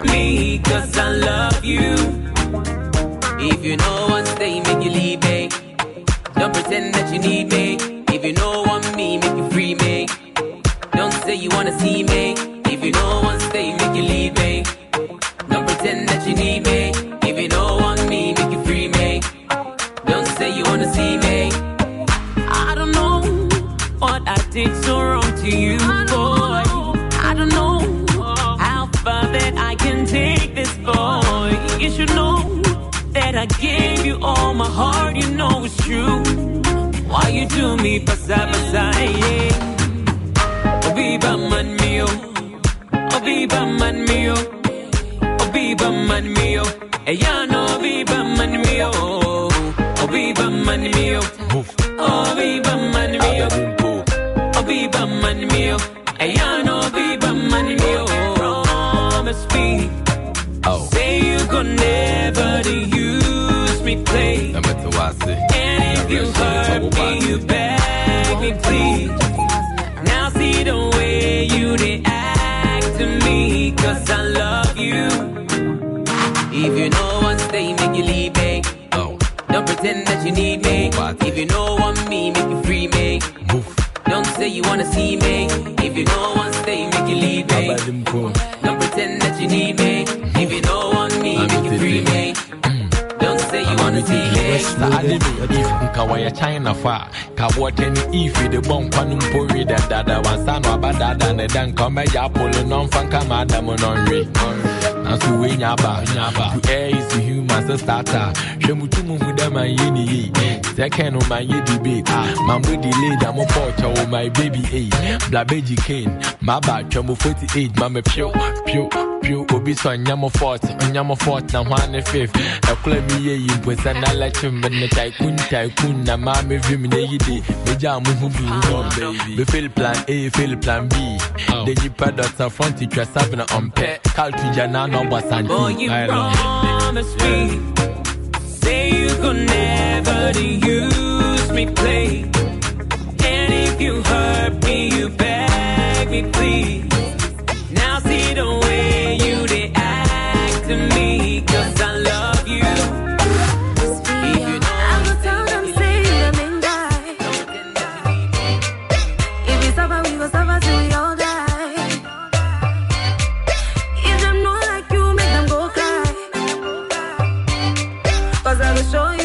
Me, cause I love you. If you know one stay, make you leave me. Don't pretend that you need me. If you know want me, make you free me. Don't say you wanna see me. If you know one stay, make you leave me. Don't pretend that you need me. If you know want me, make you free me. Don't say you wanna see me. I don't know what I did so wrong to you, boy. You should know that I gave you all my heart, you know it's true. Why you do me pasa pasa, yeah. Viva man mio. Viva man mio. Viva man mio. Ella no viva man mio. Viva man mio. Oh, viva man mio. Oh, viva man mio. Ella no viva man mio. Promise me. Oh. Say you gon' never to use me, play. I'm at the Wasi. And if you hurt me, you beg me, please. Now see the way you react to me, cause I love you. If you know one stay, make you leave me. Oh. Don't pretend that you need me. If you know want me, make you free me. Don't say you wanna see me. If you know one stay, make you leave me. See me. Sa ade me if nka wɔyɛ China fa. Ka wɔtɛ ne ifi de bɔ nkwa no mpo wi dɛdada wansa no aba dada ne da nka ɔmɛgya apolo na ɔmfa nka ma ada mu no nanso wei nya aba to air is the human sɛ starter hwɛ mu tu mu hu dɛ man yɛ ne eh? yie second man yɛ debate man bo delay da mo pɔɔkyɛ wo my baby ei blabeji kane maba twɛ mo 48 ma me pio pio pio obi sɔ nyɛ mo fort nyɛ mo fort na hwan ne fifth. Ɛkora mi yɛ yi mpo sɛ na lɛkye me ne tycoon tycoon. Na maa me vim ne yi de megya mo ho bi wɔ me fail plan A fail plan B. De nipa dɔta front twa sabena ɔmpɛ kaltugya na na ɔbɔ Boy, santi you promise me. Say you could never to use me, play. And if you hurt me, you beg me, please. Now see the way you react to me, Cause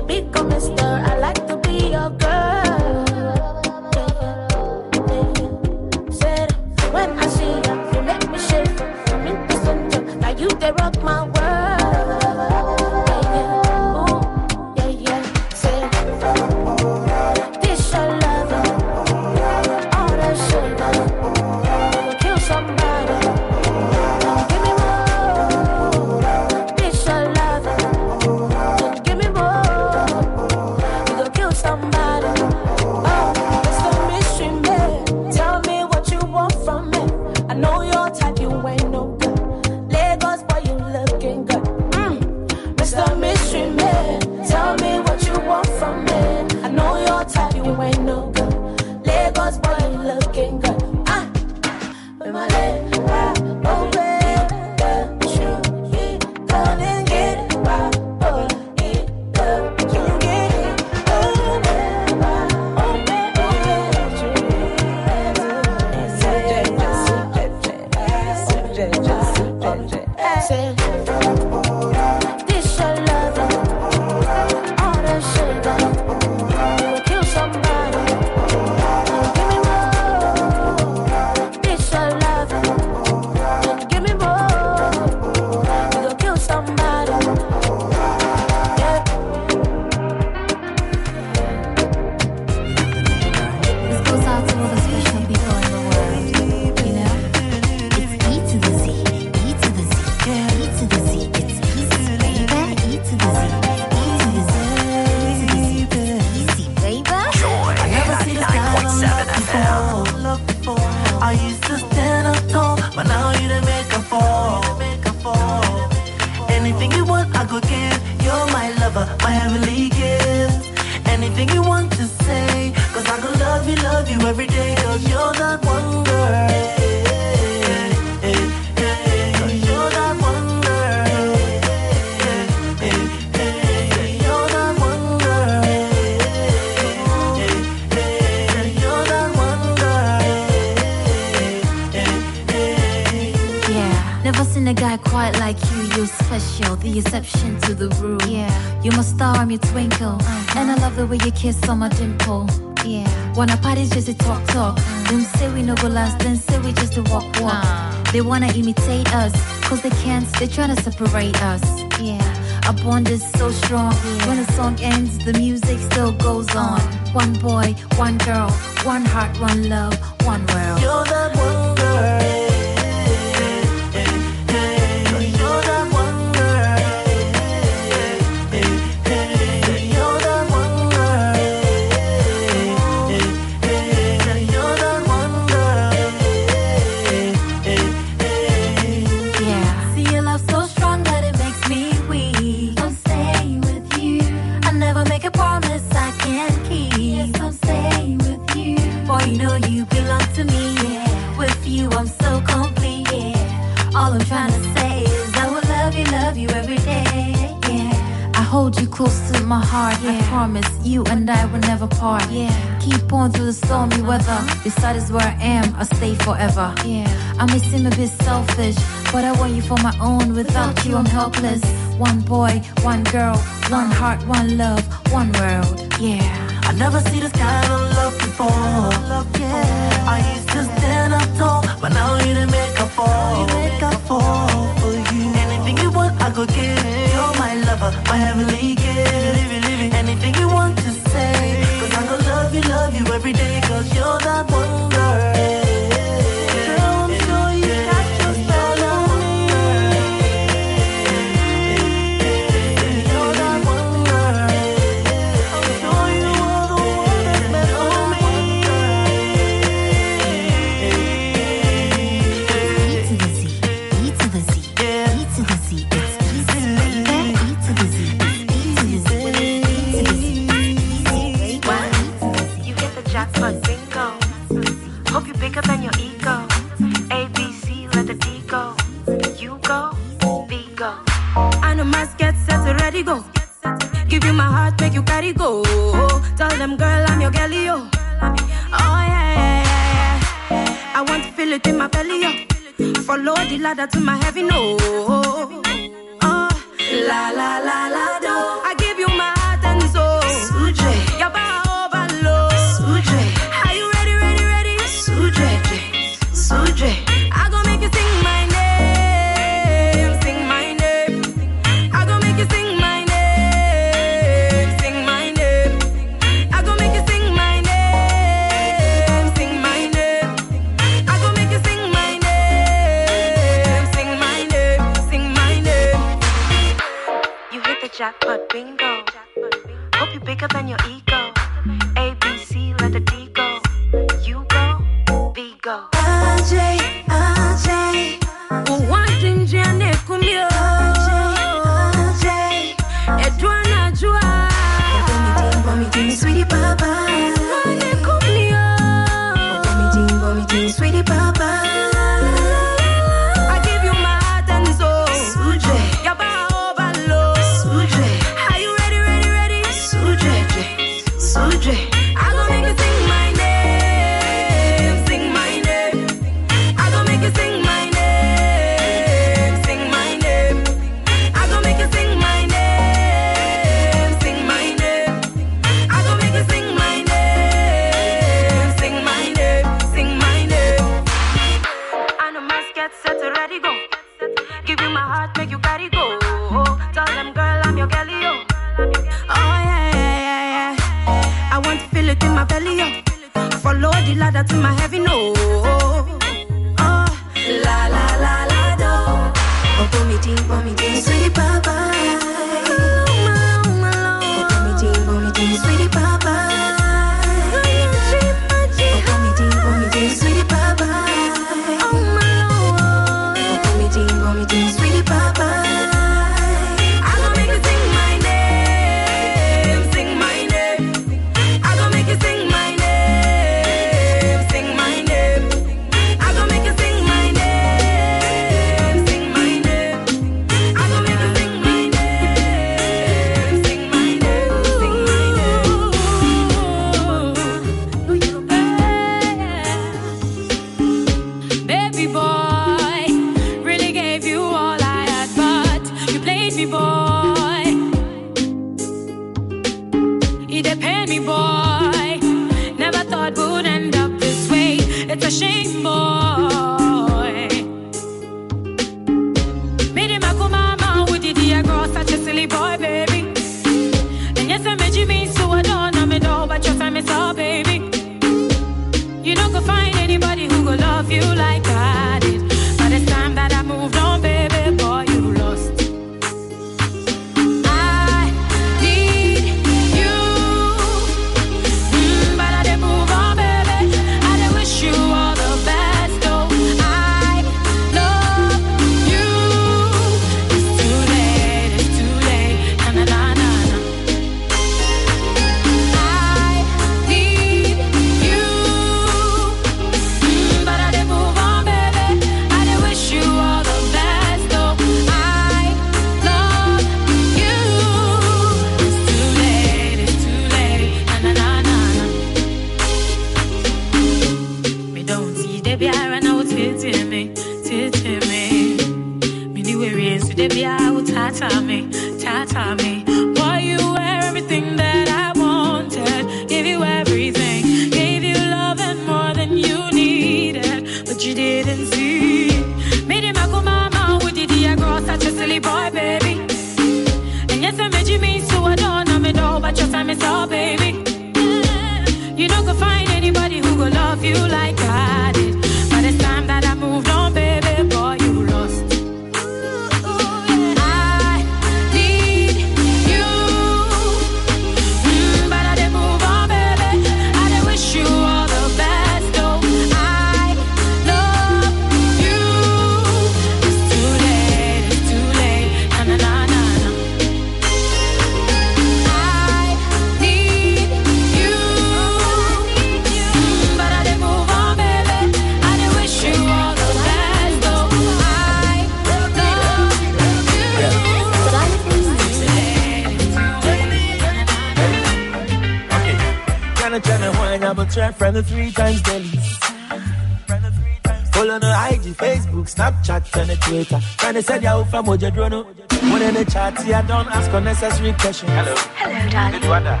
from Ojadrono. When in the chat, see, I don't ask unnecessary questions. Hello. Hello, darling. Good weather.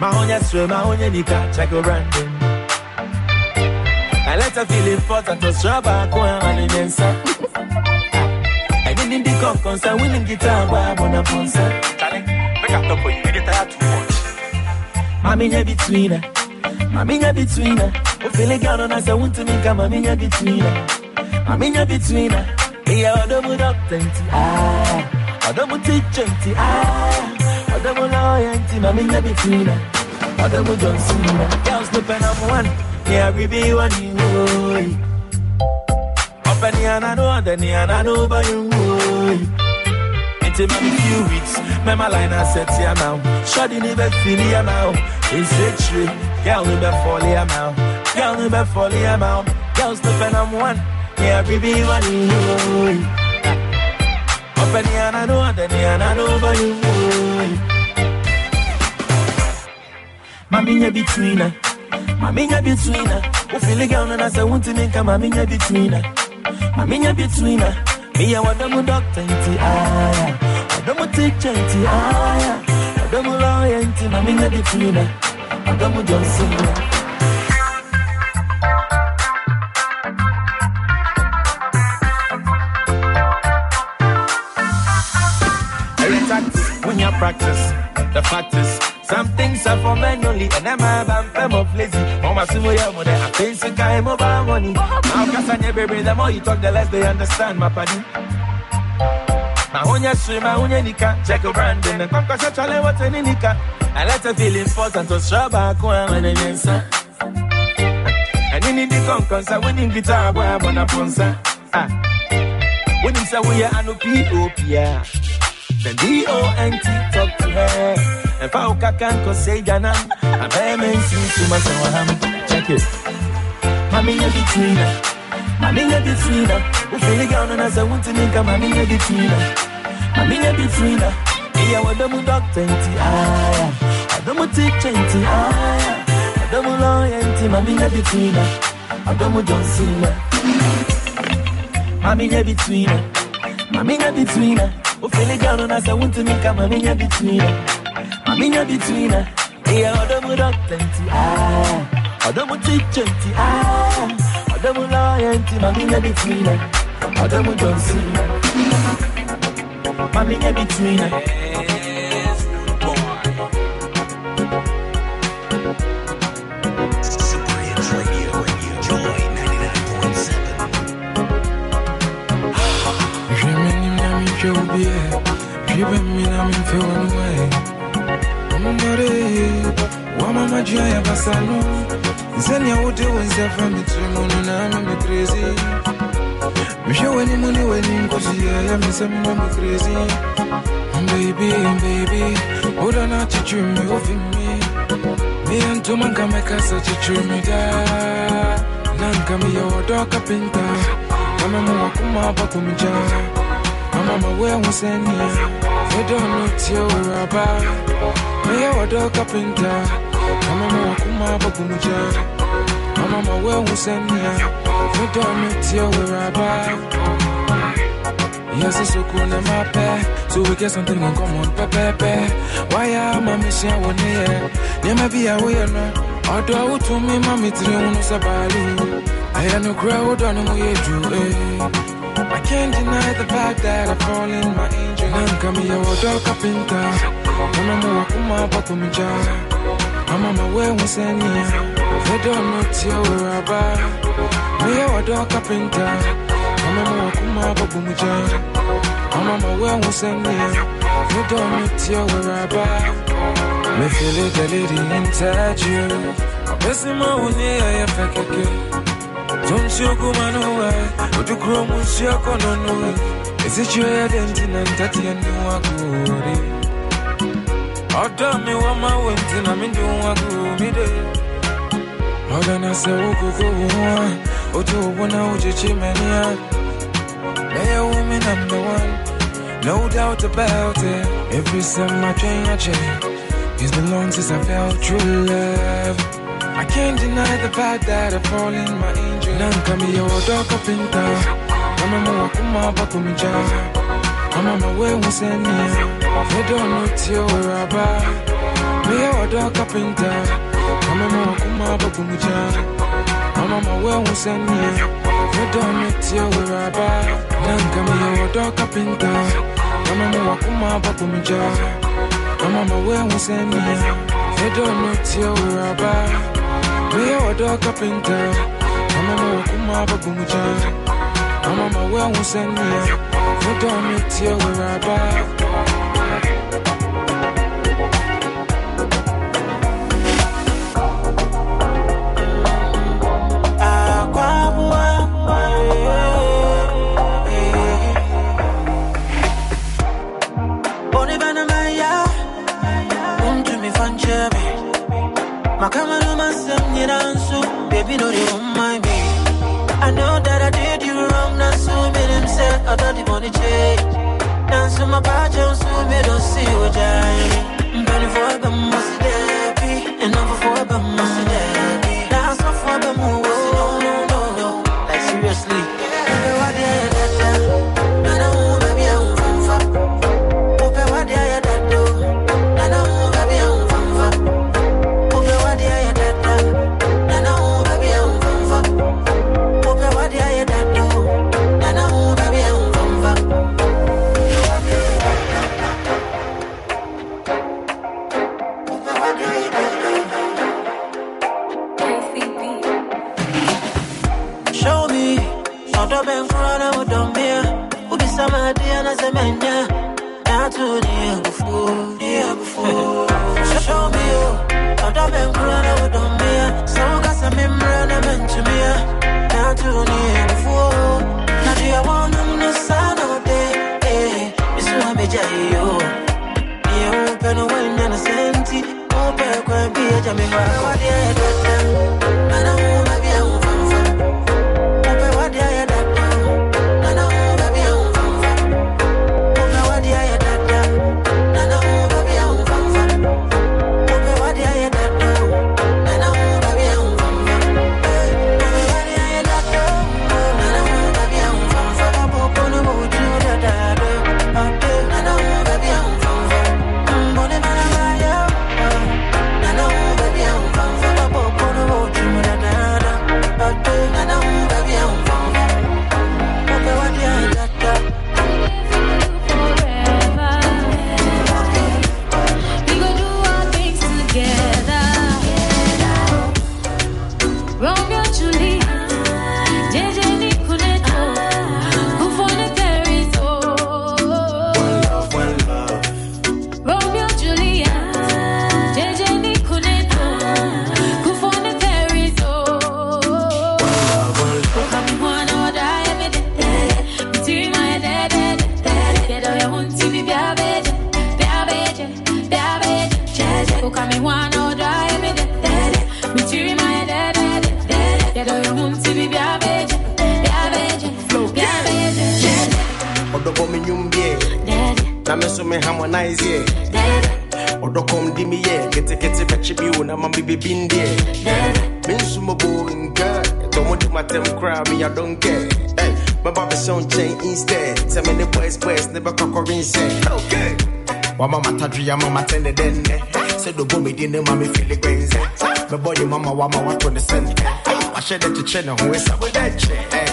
My onya swear, my onya nika, check a random. I let her feel important to strap back on my mensa. I didn't the come concern, winning guitar, but I'm on a concert. Charlie, make up top for you, oh, you tired too much. Mami nya between her. Mami nya between her. O feel girl on us, I want to make a mami nya between her. Mami nya between her. Yeah, odomu doctor nti ah. Odomu teacher nti ah. Odomu lawyer nti mami nya her. Odomu Johnson. Girls no pen up one. Yeah, we be one you. Open the and I know, then the and I know by you. It's a few weeks, me my line set here now. Shoddy ni be feel here now. It's a tree, girl ni be fall here now. Girl ni be fall here now. Girls no pen I'm one, yeah be one you. The and I know, then the and I know by you. Maminya between her, mami nya between her. Who feel the girl and I say want to make a mami nya between her. Mami nya between her. Me a wadamu doctor nti aya, wadamu teacher nti aya, wadamu lawyer nti mami nya between her. Wadamu Johnson. Practice, the fact is some things are for men only. and I'm a fam of lazy. Oh, my sumo ya money, I think so kind of money. Now, Cassania, baby, the more you talk, the less they understand, my paddy. My own swim, my own nika, check a brand, and come cause I chale what's an nika. I let her feel important to show back when I'm in And in the concourse, I win in guitar, boy, I'm on a ponsa. Ah, when you say we are no P.O.P.A. Then D-O-N-T talk to her. And Pauka can go say Janan. I bear men see to myself. Check it. Mommy, you're between her. Mommy, you're between her. We feel it down and as I want to make a between her. Mommy, you're between her. Yeah, what the moon dog 20. Ah, I don't take 20. Ah, I don't loyalty. Mommy, you're between her. I don't John Cena. Mommy, you're between you're between her. Ufele gano na sa wunti mika maminya between Maminya between Yeah, odomu dog plenty ah. Odomu chichenti ah. Odomu loyalty maminya between Odomu John Cena. Maminya between hwɛ wo biɛ hwɛ bɛ mi na memfɛ wɔ no wae ɔmomɔre wama madwea yɛ basa no sɛnea wode wo nsa fa metiri mu no na ma me kresi mehwɛ w'anim ne w'ani nkɔsoyɛ yɛ me sɛ mma me kresi baby baby woda no akyekyere me wofi me meyɛ ntoma nka mɛkasa kyekyere me daa na nka meyɛ wɔdɔ kapenta kama mu wakoma bakomgyaa Mama, my way was in here. You don't know till we're about. Me, I a carpenter. Mama, my kuma bakumuja. Mama, my way was in here. You don't know till we're about. Yes, it's so cool in my pair. So we get something in common, pepe. Why am I missing one here? Never be away, no. Although to me, mammy, three on Sabalu. I had no crowd on the way, Drew. I can't deny the fact that I fall in my angel. Nanka mi ya wado kapinta. Mama mo wakuma bakumija. Mama ma we wuseni. Know till we're about. Mi ya wado kapinta. Mama mo wakuma bakumija. Mama ma we wuseni. Know till we're about. Me feel it, the lady inside you. Besima uni ya ya fekeke. Tonshioku manuwa, utukuro munshiyako nonuwe. Isichwe ya denti na ntati ya nuwakuri. Oda mi wa mawenti na mindu wakumide. Oda na se ukuku uwa, utu ubuna ujichi menia. Leia woman number one, no doubt about it. Every time I change. It's been long since I felt true love. I can't deny the fact that I fall in my angel. Nanka mi yo doka pinta. Mama mo wakuma bakumija. Mama ma we wuseni. They don't know till we're about. Mi yo doka pinta. Mama mo wakuma bakumija. Mama ma we wuseni. They don't know till we're about. Nanka mi yo doka pinta. Mama mo wakuma bakumija. Mama ma we wuseni. They don't. Me a mo wakuma bagumuja Mama ma we wuseni Fodo mi tia we raba Makama no masem ni baby no they say I thought the money change. Dance with my pageant, so me don't see what I Bunny for a bum, country, I'm on my tender den. Said the boom, didn't mommy feel it crazy. My body, mama, wama, what on the center. I shed it to China, who is up with that chair.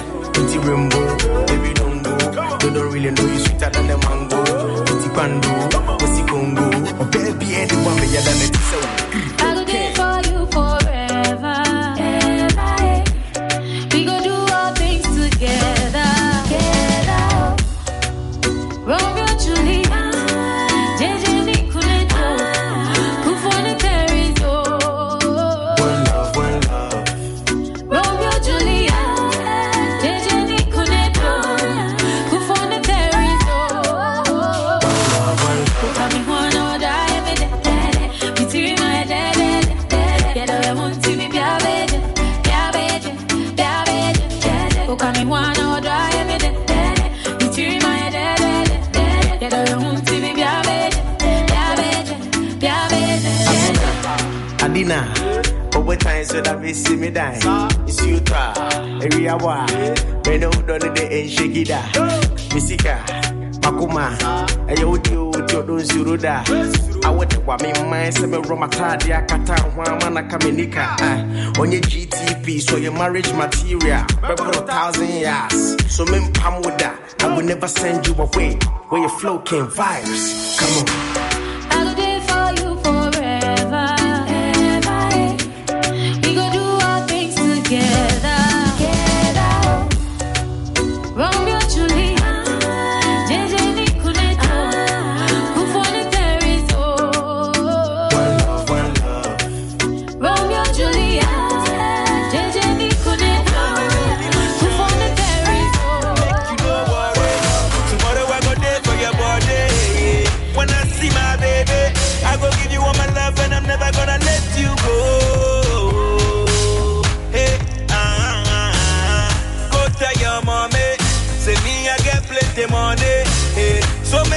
from Atadi Akata, Wamana Kamenika. Uh, ah, on your GTP, so your marriage material. for a thousand years. So, Mim Pamuda, I will never send you away where your flow came vibes. Come on.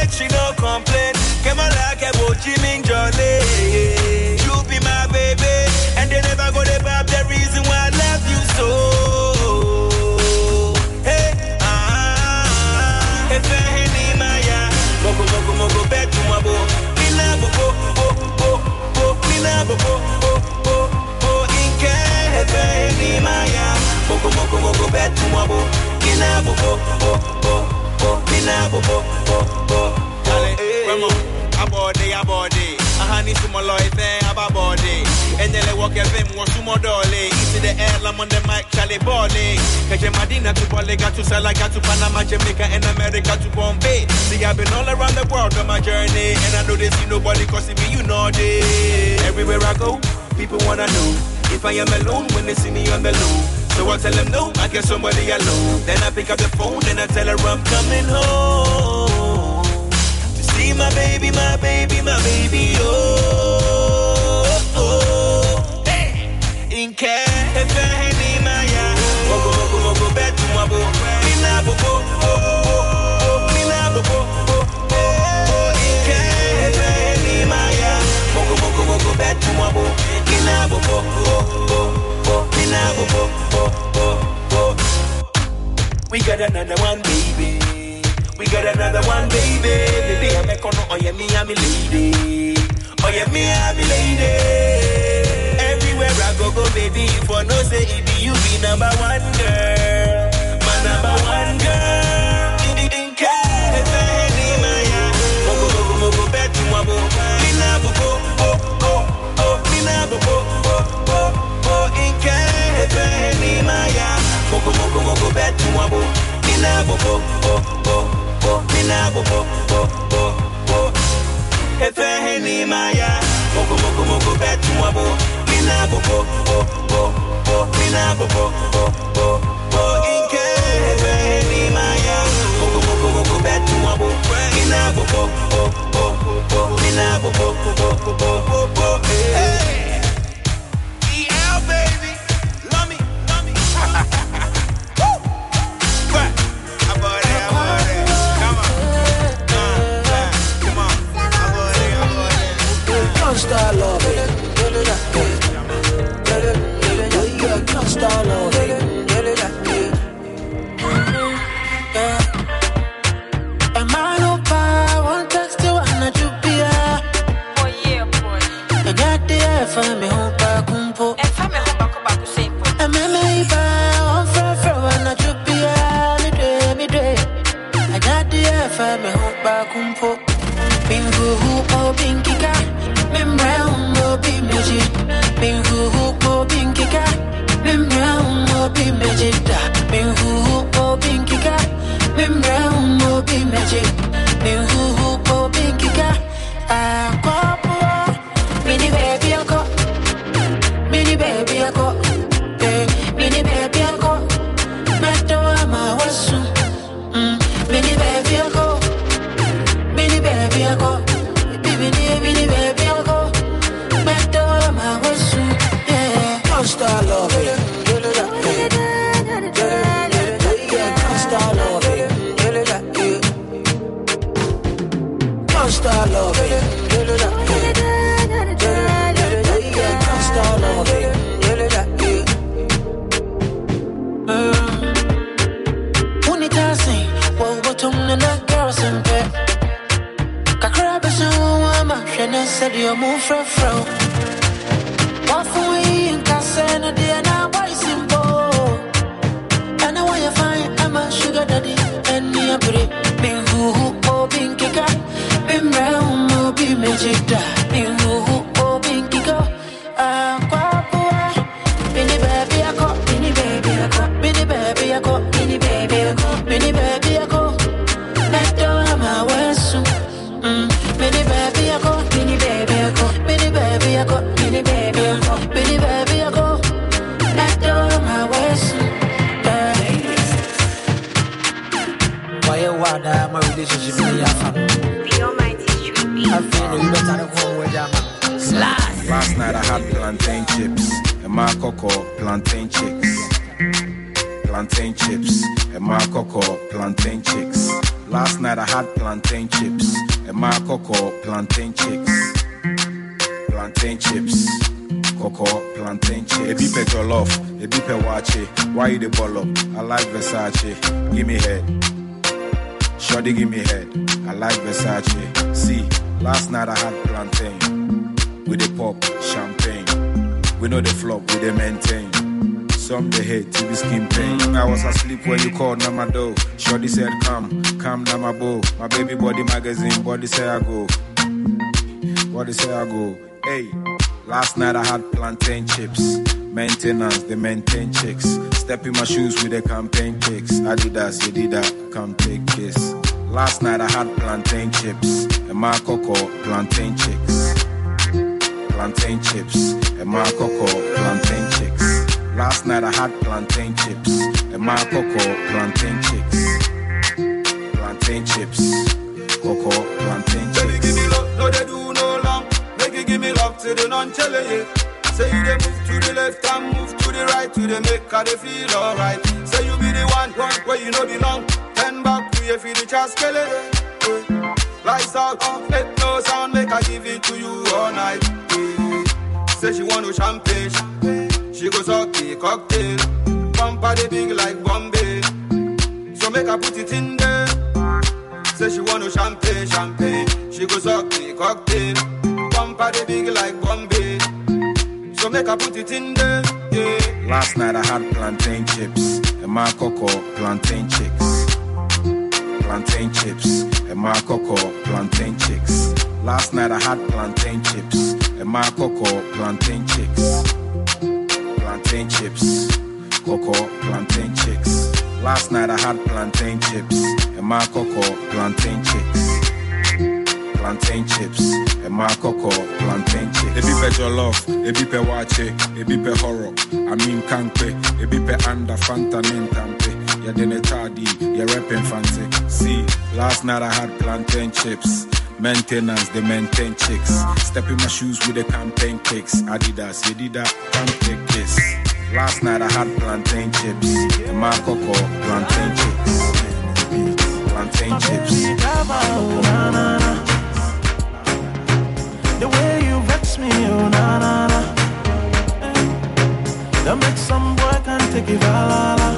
make she no complain. Come on like a Jimmy jolly. You be my baby, and they never go to pop the reason why I love you so. Hey, ah, if I moko moko moko back to my bo. Mina bo bo bo bo bo, bo bo bo bo bo. Inke, moko moko moko my bo. Bo bo bo bo, me na bo bo bo bo. Dale, Ramo, abode abode. body. sumoloi fe ababode. Enyele woke vim wo sumo dolly. Into the air, I'm on the mic, chale bole. Kaje Madina to Bole, got to sell Sala, got to Panama, Jamaica, and America to Bombay. See, I've been all around the world on my journey. And I know they see nobody cause it be you know day. Everywhere I go, people wanna know. If I am alone, when they see me on the low. So I tell them no, I get somebody alone. Then I pick up the phone and I tell her I'm coming home. To see my baby, my baby, my baby, oh. oh. Hey. In care, if I had me, my ya. Mogo, mogo, mogo, bet to my bo. Me na bo, bo, oh, oh. Me na bo, bo, oh, care, if I had me, my ya. Mogo, mogo, mogo, bet to my bo. Me na bo, bo, oh, oh, bo, bo. We got another one, baby. We got another one, baby. Baby, I'm a kono, oh yeah, me, I'm a lady. Oh yeah, me, I'm a lady. Everywhere I go, go, baby. For no say, it be you be number one girl. My number one girl. Me na bo, bo, oh, oh, oh. Me na bo, bo, oh, oh, oh. In care, if I Maya. Mogo, mogo, mogo, bet to wabo. Me na bo, bo, oh, oh, oh. Me na bo, bo, oh, oh, oh. If I had any Maya. Mogo, mogo, mogo, bet to wabo. Me na bo, bo, oh, oh, oh. Me na bo, bo, oh, oh, oh. In care, if I Maya. Mogo, mogo, mogo, bet to wabo. Me na bo, bo, oh, oh, oh. Me na bo, bo, oh, oh, oh, oh. Hey. Gangsta love it. Yeah, gangsta love it. Yeah. Am I no power? One text to one at you, Pia. Oh yeah, boy. I got the F me home back home po. And tell me how back back to say boy. And me me on fra fra one at you, Pia. Me do me do. I got the and me home back home po. Bingu hu o binkika. Bi Come Namabo. My baby body magazine, body say I go. They say I go? Hey, last night I had plantain chips. Maintenance, they maintain chicks. Step in my shoes with the campaign kicks. Adidas, you did that, come take kiss. Last night I had plantain chips. And my cocoa, plantain chicks. Plantain chips. And my cocoa, plantain chicks. Last night I had plantain chips. And my cocoa, plantain chicks. Plantain chips. Cocoa, plantain Baby, chicks. give me love, no they do no long. Make you give me love to the non-chilling, yeah. Say you they move to the left and move to the right, to the make her they feel alright. Say you be the one, one where you know belong. Turn back to you feel the chance, kill it. Lights out, uh, let no sound, make I give it to you all night. Say she want no champagne, she goes okay cocktail. Her put it in there, yeah. Last night I had plantain chips and my cocoa plantain chicks. Plantain chips and my cocoa plantain chicks. Last night I had plantain chips and my cocoa plantain chicks. Plantain chips, cocoa plantain chicks. Last night I had plantain chips and my cocoa plantain chicks. Plantain chips my cocoa plantain chicks. Ebi pe jollof, ebi pe wache, ebi pe horror. I mean kanpe, ebi pe anda fanta nintampe. Ya dene tadi, ya reppin fancy. See, last night I had plantain chips. Maintenance, they maintain chicks. Step in my shoes with the campaign kicks. Adidas, you did that, can't take this. Last night I had plantain chips. My cocoa, plantain chips. Plantain chips. The way you vex me, oh na na na. Eh. That make some boy can take it la la la.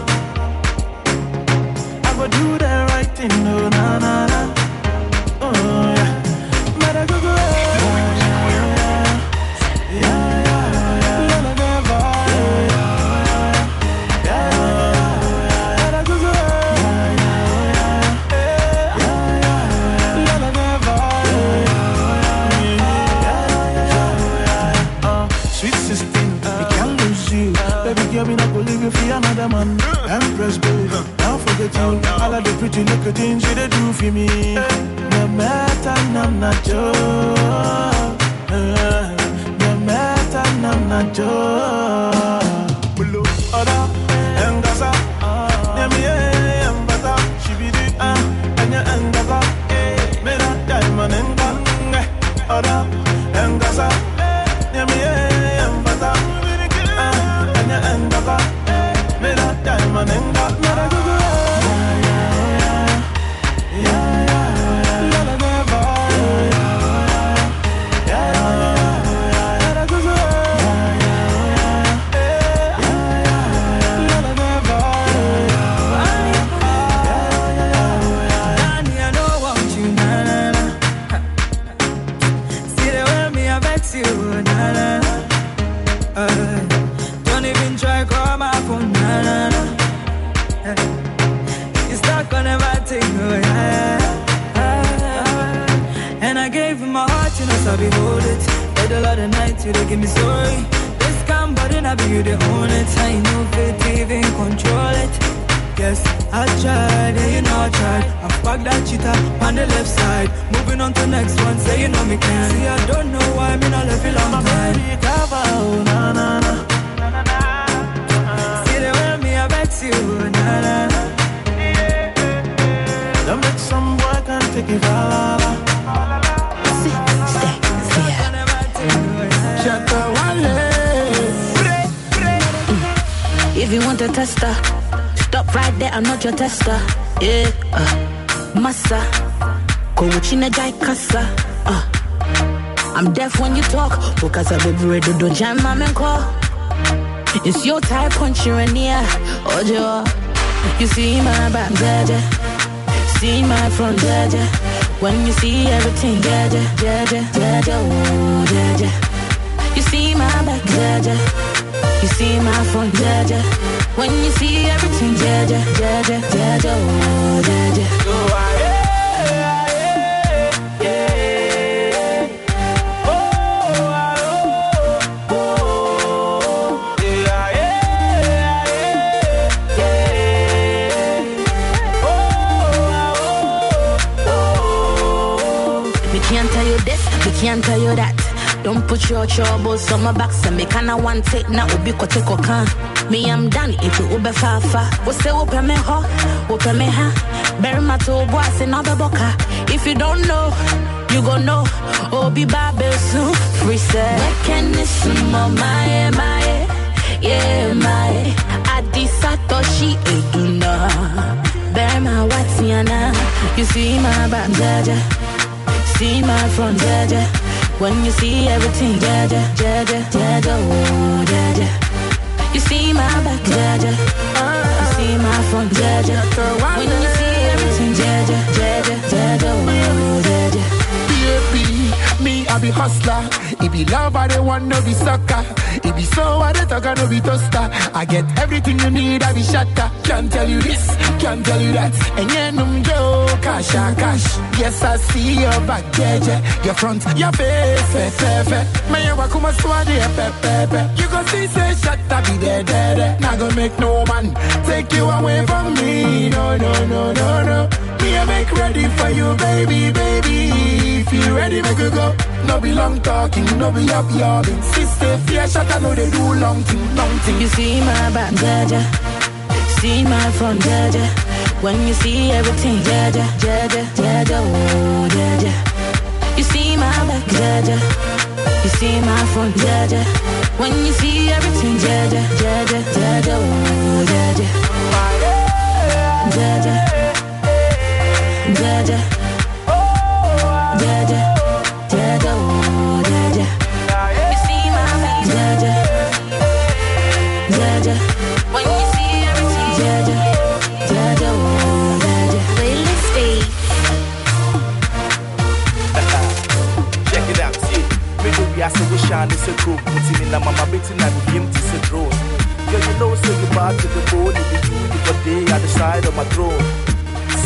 I go do the right thing, oh na na na. For another man. Empress, baby, don't forget you. All of the pretty little things you they do for me. No matter, I'm not joke. No matter, I'm not joke. Be hold it. Lot of nights you they give me story. This come, but then I be you the own it. I know fit even control it. Yes, I tried, yeah, you know I tried. I fucked that cheater on the left side. Moving on to next one, say you know me can. See, I don't know why not left a long time. na na na. See the way me I vex you, na na na. That make some boy can take it la la la. If you want a tester, stop right there, I'm not your tester. Yeah, uh, massa, coaching a jai kasa. Uh, I'm deaf when you talk, because I baby ready don't jam my man call. It's your type, punch you in the air, Ojo. You see my back, jaja. See my front, jaja. When you see everything, jaja, jaja, jaja, oh, jaja. You see my back, jaja. You see my phone, yeah, yeah. When you see everything, yeah, yeah, yeah, yeah, yeah, yeah, oh, yeah, yeah. Do I, yeah, yeah, yeah. Oh, I, oh, oh, yeah, yeah, yeah. Oh, I, oh, oh. We can't tell you this, we can't tell you that don't put your troubles on my back. So me kinda want it now. Ubi ko take can. Me I'm done it to ube fafa. We say open me ho, open me ha. Bury my toe boy say no be boka. If you don't know, you gon' know. Obi Babel soon. Free set. Mechanism of my my yeah my. Adi Satoshi Eduna. Bury my what's You see my back, jaja. See my front, jaja. When you see everything, jaja, jaja, jaja, oh, jaja. You see my back, jaja. You see my front, jaja. When you see everything, jaja, jaja, jaja, oh, jaja. Baby, me I be hustler. It be love, I don't want no be sucker. It be so I talk, I no be toaster. I get everything you need, I be shatter. Can't tell you this, can't tell you that. And yeah, num Joe, cash, ah, cash. Yes, I see your back, jeje. Your front, your face, eh, eh, eh. fe, fe, fe. Me, you walk on my pe, pe. You go see, say, up, be there, there, there. Not gonna make no man take you away from me. No, no, no, no, no. Me, I make ready for you, baby, baby. If you ready, make you go. No be long talking, no be up yobbing. Sister, fear shot, I know they do long thing, long thing. You see my back, jaja. See my front, jaja. When you see everything, jaja, jaja, jaja, oh, jaja. You see my back, jaja. You see my front, jaja. When you see everything, jaja, jaja, jaja, oh, jaja. Jaja. Jaja. Jaja. Jaja, oh, jaja. You see my back, jaja. Jaja. When you see everything, jaja, jaja, oh, jaja. Playlist stage. Check it out, see. Me do be as we shine this a group. Put in a mama beating and him to say drone. Girl, you know, so you bad to the bone. You be you, you for day at the side of my throne.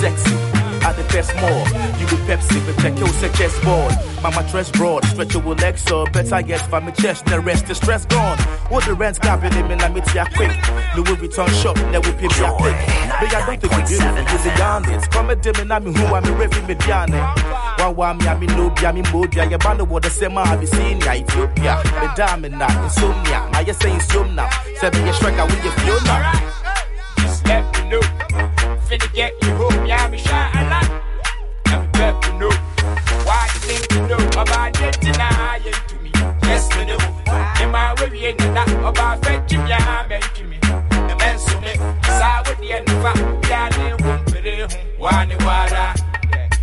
Sexy. At the best more, you be Pepsi, but check your say chest board. Mama dress broad, stretch your legs so better get from my chest, the rest the stress gone. What the rent capping him in a meet ya quick. Louis Vuitton shop, then we pay ya quick. But I don't think you beautiful, you the youngest. Come and dim and I mean who I'm a refi me diane. One one me I mean no be I mean modia, ya band what the same I be seen ya Ethiopia. The diamond now, insomnia. Now you say insomnia. Seven years strike with your Fiona. Just let me know. Finna get you home, yeah, me shy a lot. I'm bet to know. Why you think you know about it tonight to me? Yes, me know. In my way, ain't that about fetching ya, man to me. The man so me, with the end of yeah, they won't put it home. One water.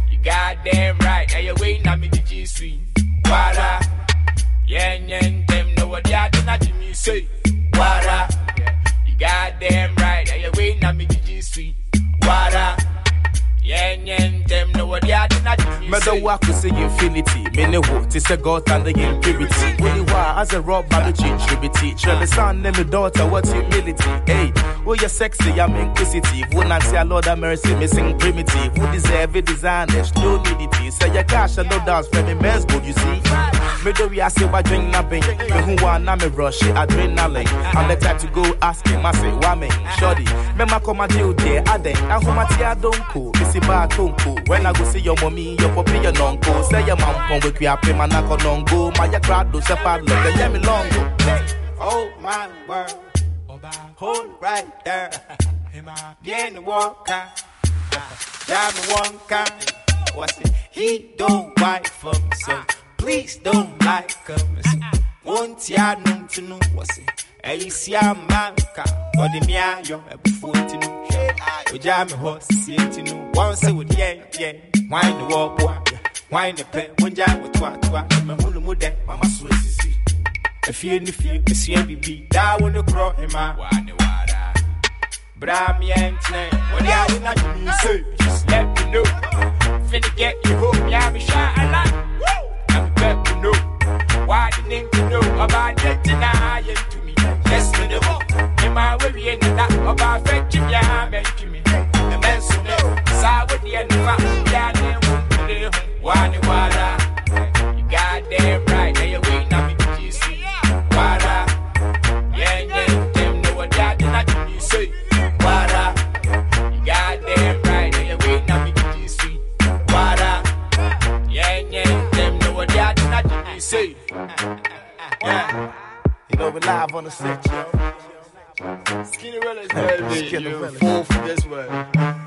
You goddamn right, now you're waiting on me to G sweet. Water. Yeah, yeah, them know what you're doing to me, say. Water. You goddamn right, now you're waiting on me to G sweet. Water. Yeah, yeah, them know what you're doing to me, Mother walk to say infinity. Many wo, to say God and the impurity. Only why as a rob by the. Tell the son and the daughter what's humility. Hey, oh you're sexy, I'm inquisitive. When I say Lord of mercy, missing primitive. Who deserve it designers, no nudity. Say your cash and no dance for me, men's good, you see. Me do we I say what drink napping. Me who want na me rush adrenaline. I'm the type to go asking, I say, why me? Shoddy, me ma come a deal there, I then. I home at ya don't cool. Me see don't cool. When I go see your mommy, your puppy, your nonko. Say your mom, pon we kwi ape man ako nongo. My ya crowd do se pad look, and yeah me longo. Oh my word. Hold right there. Bien walker. Drive one car. What's it? He don't wife for me, so please don't like him. One tia num to know what's it? Hey, see a manka. Or the mia yo, a know. Jam me horse, see it to know. One say with yeah, yeah. Wine the wall, boy. Wine the pen, one jam with twat, twat. My hulu mude, mama sweetie. If you the field, it's your baby. That one the crow, him, ah. man. Bra me and tonight. What not you say? Just let me know. Finna get you home, yeah, me shy Why the name to know about that tonight to me? Yes, me know. In my way, ain't that about fetching, yeah, man to me. The man so know. Saw with the end of it, yeah, they won't put it home. Why the see. Yeah. You know, we live on the set, yo. Skinny Rela's baby, Skinny for this one.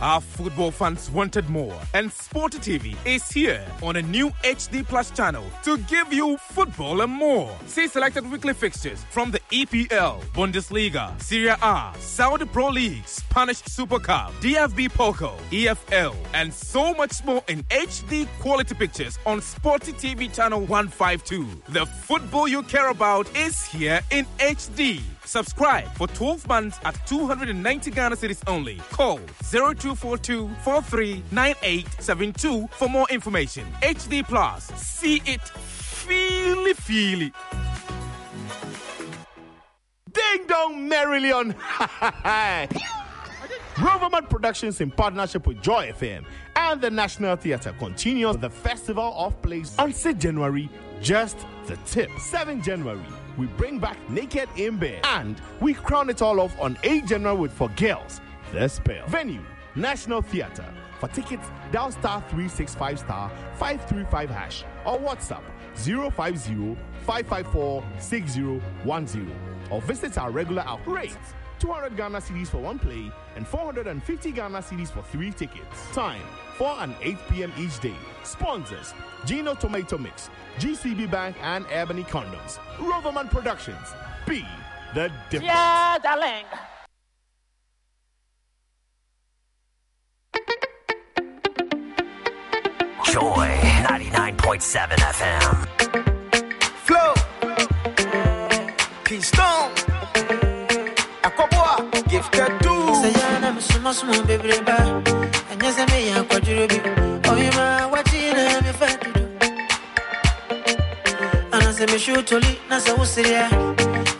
Our football fans wanted more, and Sport TV is here on a new HD Plus channel to give you football and more. See selected weekly fixtures from the EPL, Bundesliga, Serie A, Saudi Pro League, Spanish Super Cup, DFB Pokal, EFL, and so much more in HD quality pictures on Sporty TV channel 152. The football you care about is here in HD. Subscribe for 12 months at 290 Ghana cedis only. Call 0242 439872 for more information. HD Plus. See it, feel it, feel it. Ding dong, Marillion. Roverman Productions in partnership with Joy FM and the National Theatre continues the Festival of Plays on 6 January, just the tip. 7 January, we bring back Naked in Bed and we crown it all off on 8 January with For Girls, The Spell. Venue, National Theatre. For tickets, dial star 365 star 535 hash or WhatsApp 050 554 6010 or visit our regular outlets. 200 Ghana cedis for one play and 450 Ghana cedis for three tickets. Time 4 and 8 p.m. each day. Sponsors Gino Tomato Mix, GCB Bank, and Ebony Condoms. Roverman Productions. Be the difference. Yeah, darling. Joy 99.7 FM. Flow. Keystone. Aquaboa. Gifted too. Say, yeah, I'm a small, small baby, and yes, I may have quite a Oh, you ma, what you know, me fat to do. And I say, me shoot to lead, Nasa was here.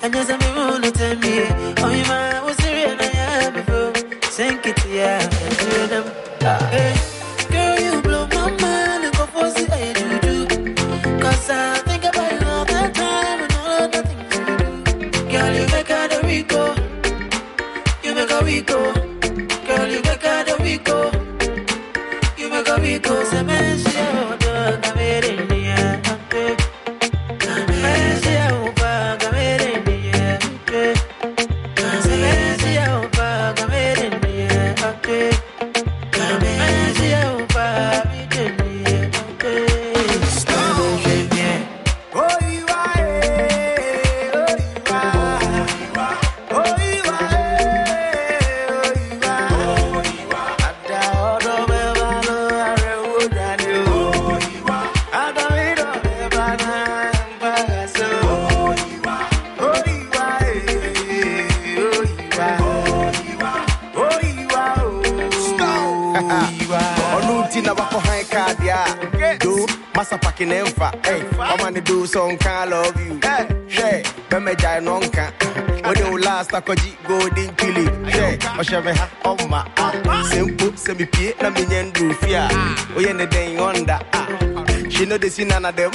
And yes, I oh, You masa paki ne nfa. Ọmọ ni do so nkan I love you. Hwẹ́ bẹ́mẹ̀jà ẹ̀ nọ nka. O de o last akọji golden kili. Hwẹ́ ọ̀hyẹ́ mi ha ọ̀ma. Sèmpo sẹ́mi pie na mi nyẹ nduru fi a. O yẹ ne den ọ̀nda. She know they see none of them.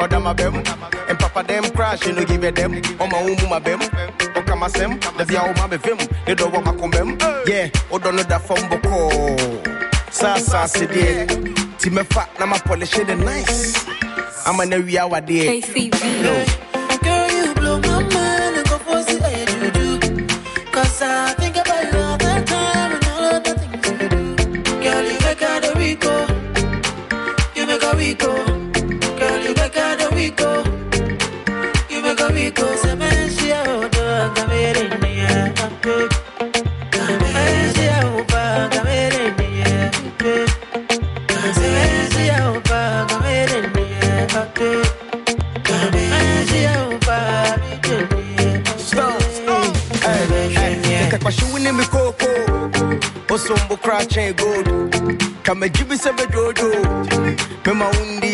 Other my bem. And papa them crash, she no give them. On oh, my own my bem. Oka my sem. The via o my vim. They don't want my kumbem. Yeah, o don't know that phone boko. Sa sa si de. Ti me fa na ma polish it nice. I'm an area wa de. Girl, you blow my mind and go for see how you do do. Cause I think about you all the time and all of the things you do. Girl, you make out a Rico. You make a Rico. Girl, you make out a Rico. You make a Rico.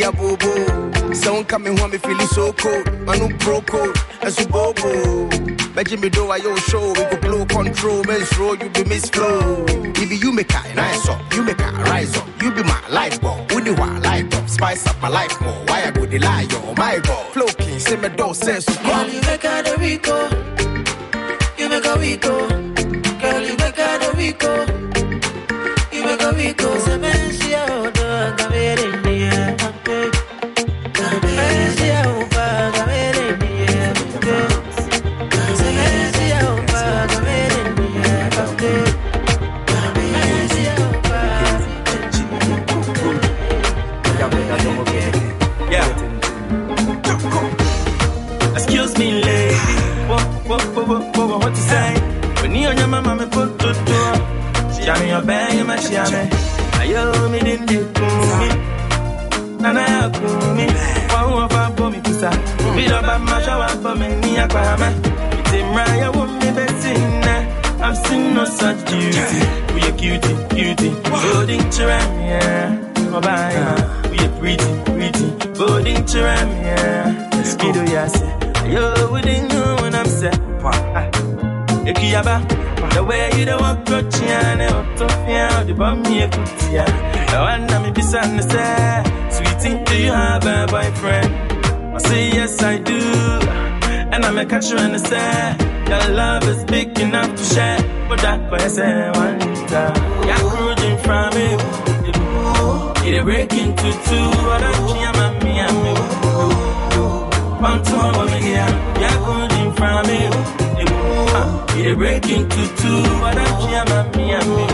Ya bobo Sound coming home me feeling so cold Manu pro code Esu bobo. Beji me do a yo show. We go blow control Men's roll you be miss flow. If you make a nice up You make a rise up. You be my life ball Udi wa light up? Spice up my life more Why I go the lie yo oh My God. Flow king Say me do sense Girl, you make a Rico. You make a Rico. Girl, you make a Rico. You make a Rico. Se me siya And I'm and I say, Your love is big enough to share. But that boy say, one liter. You're cruising from me. It break into two. I'm here, mommy, I'm you. One to one, woman, yeah. You're cruising from me. It break into two. What I'm here, mommy, I'm you.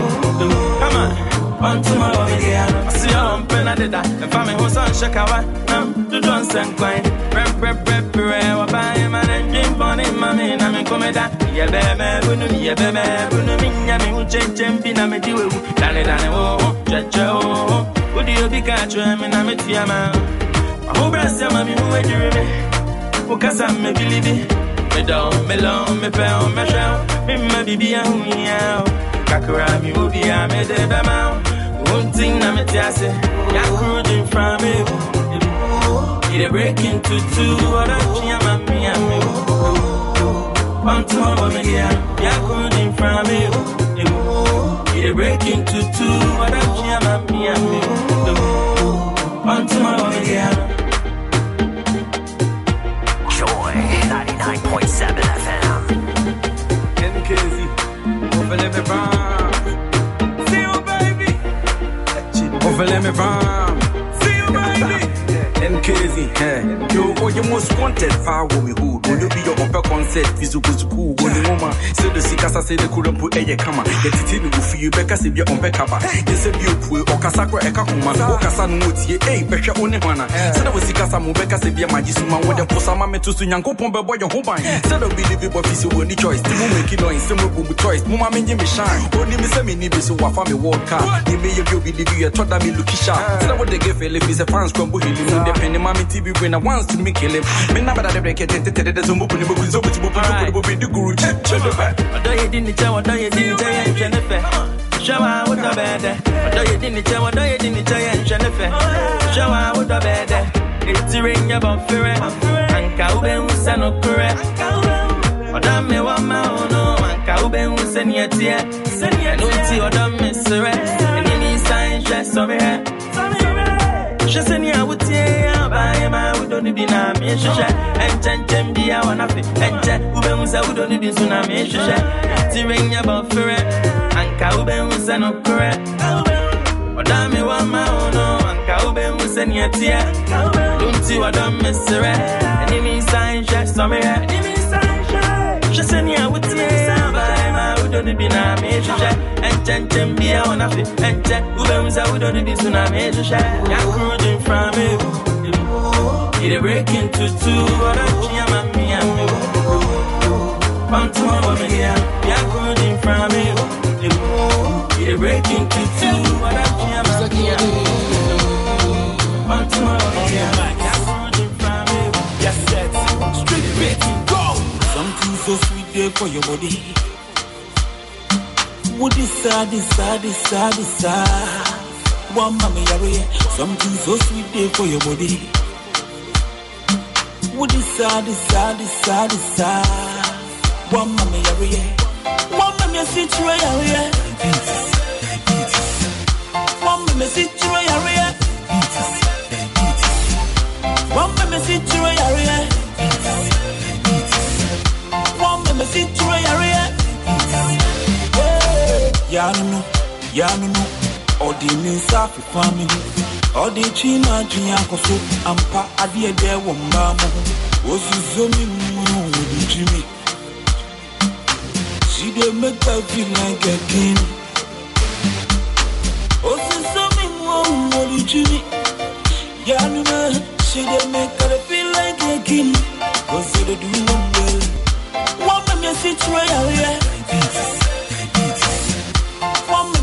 Come on. One to woman, yeah. I see you on pen, I did that. And family was on Shakawa. Um, the John St. Quine. Rep, rep, rep, rep. What buy him and then drink on him, mommy, and I'm in comeda. Yeah, baby, when you, yeah, baby, when you mean, me, who change, champion, I'm a deal. Danny, Danny, oh, Jaja, oh. Would you be catch him and I'm a Tiama? I hope I see mommy who would you me. Because I'm a believe Me down, me long, me pound, me shout. Me, my baby, I'm here. Kakura, me, will be a me, de, be, mount. One thing na me tiase, ya cruising from me. It break into two, what a chia mami ame. One to one woman yeah, ya cruising from me. It break into two, what a chia mami ame. One to one woman yeah. Joy 99.7 FM. NKZ, over let me run. See you, baby. Over let me NKZ, hey. Yo, oh, you most wanted far with me hood. When you be your upper concert, physical school. When the woman say the sick as I say the couldn't put a kama. Get it in with you, Becca, oh, eh, oh, eh, eh, oh, say you're on Beckaba. Yes, if you put or Casacra Eka Kuma, or Casan Muti, eh, Becca only one. Said I was sick as I'm Becca, say, my Jisuma, with the Posama to Sunyanko Pomba boy, your home. Said I believe it, but you only choice. The woman making noise, similar boom choice. Mama, me, me shine. Only me, say me, need so I found me walk car. You may you believe you, told me, look sharp. I would give a lift is a fans crumble, he penny mommy TV when I wants to me kill him. Me never that I break it, the Zumbu, the Bubu, Zubu, Bubu, the Guru, Although you didn't tell, although you didn't tell, and Jennifer. Shower with the bed. Although you didn't tell, although you didn't tell, and Jennifer. Shower with the bed. It's a ring about fear. And Kauben was an okra. Odam me wa ma ono. And Kauben was an yetia. No tea, Odam me sere. And in his sign, just sorry. She Yeah, would say, By my would only be na me, she and Chen be a one and Chen Uben was a would only be tsunami, she Tearing about for it, and was an ono, and was. Don't see what I'm missing, and in his sign, she saw me, she said, Yeah, would say, By my na me, she Chen Chen be a one of it, and Chen Uben was a would only be tsunami, she said, Yeah, cruising from it. It break into two, what a chia mami ame. One to one woman here, yeah, cruising from it. It break into two, what a chia mami ame. One to one woman here, yeah, cruising from it. Yes, that's street beat, go. Something so sweet there for your body. Sad, is sad, is sad. One mommy, something so sweet there for your body. Sad, is sad, is sad. One mommy, one mommy, see you, area. One mommy, see you, area. One mommy, see you, area. No, no, yeah, no, no. Ordinary Safi family. Ɔde twi na ampa adeɛ dɛ wɔ mmaa mo ho osuso me mu twi me she dey make her feel like a king osuso me mu wɔde twi me yanuma she dey make her feel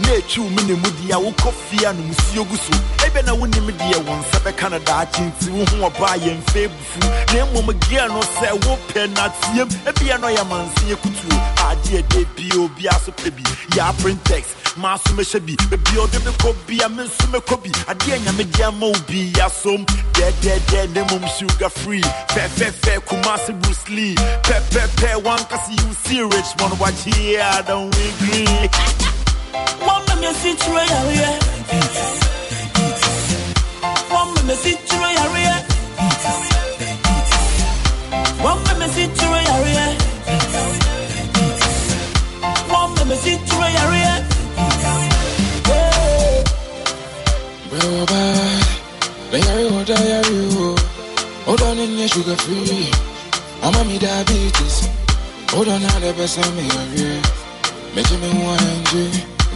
me ne mu deɛ a wokɔ fie a nomusuo gu so. Ɛbɛ na wonim deɛ wo nsa bɛka no daakye nti wo ho ɔbaa yɛmfɛ bufu na mmom geɛ no sɛ wopɛ na team ebia no ɔyɛ manseɛ kutuo adeɛ dɛ bia obia so pɛ bi. Yɛ aprentex maa so mɛhyɛ bi. Baabi a ɔde mekɔ bia me nso mɛkɔ bi. Adeɛ nyame de ama wo bi asom dɛdɛdɛ ne mmom sugar free. Fɛfɛfɛ kumase bruce lee. Pɛpɛpɛ wankase you see richmond wakye I don't agree One me see your area. One me see your area. One me see your area. One me see through your area. Bro, bye. Lay your hold you. Hold on in your sugar free. I'm on me diabetes. Hold on, all the best of me. Yeah. Make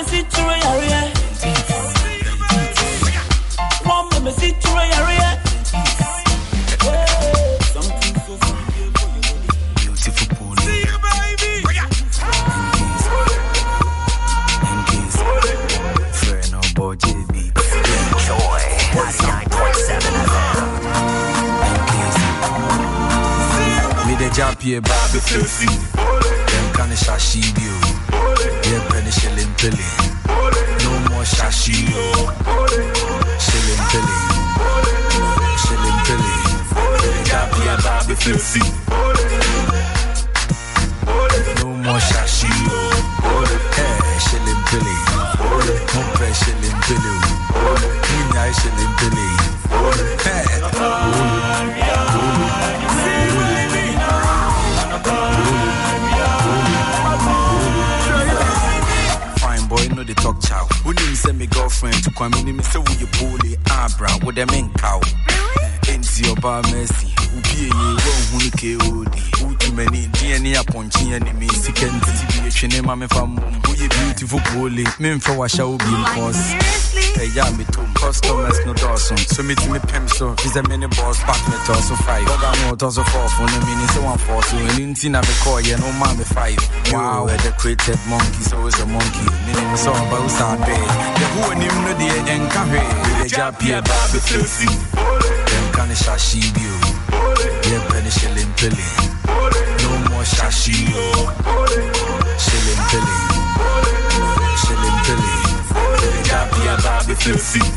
me see through area. One area. Me see through area. Beautiful pool. See you, baby. Friend of boy JB. Enjoy 99.7 FM. Me the jump here, Bobby Filthy. Them kind of shashi bio. Yeah, penny shilling pilly. No more shashi. Shilling pilly. Shilling pilly. Me the jump here, Bobby Filthy. Come in me say you bully Abra with them in cow. Enti eh, oba mercy. Ubi ye won hu ni KOD. Utu many DNA upon chi and me sikenti bi etwene ma me fam. Who you beautiful bully. Me mfa wa sha obi cause. Hey, yeah, me too. Customers no Dawson. So me to me pem so. Is a mini boss back me to also five. Dog I know to also four for no mini so one four. So in inti na me call yeah no man me five. Wow, where the created monkey so is a monkey. Me name is all about sad bed. The who and him no the enka he. The job here baby filthy. Them kind of shashi bio. Yeah, penny shilling pilly. No more shashi. Shilling pilly. Shilling pilly. Baby.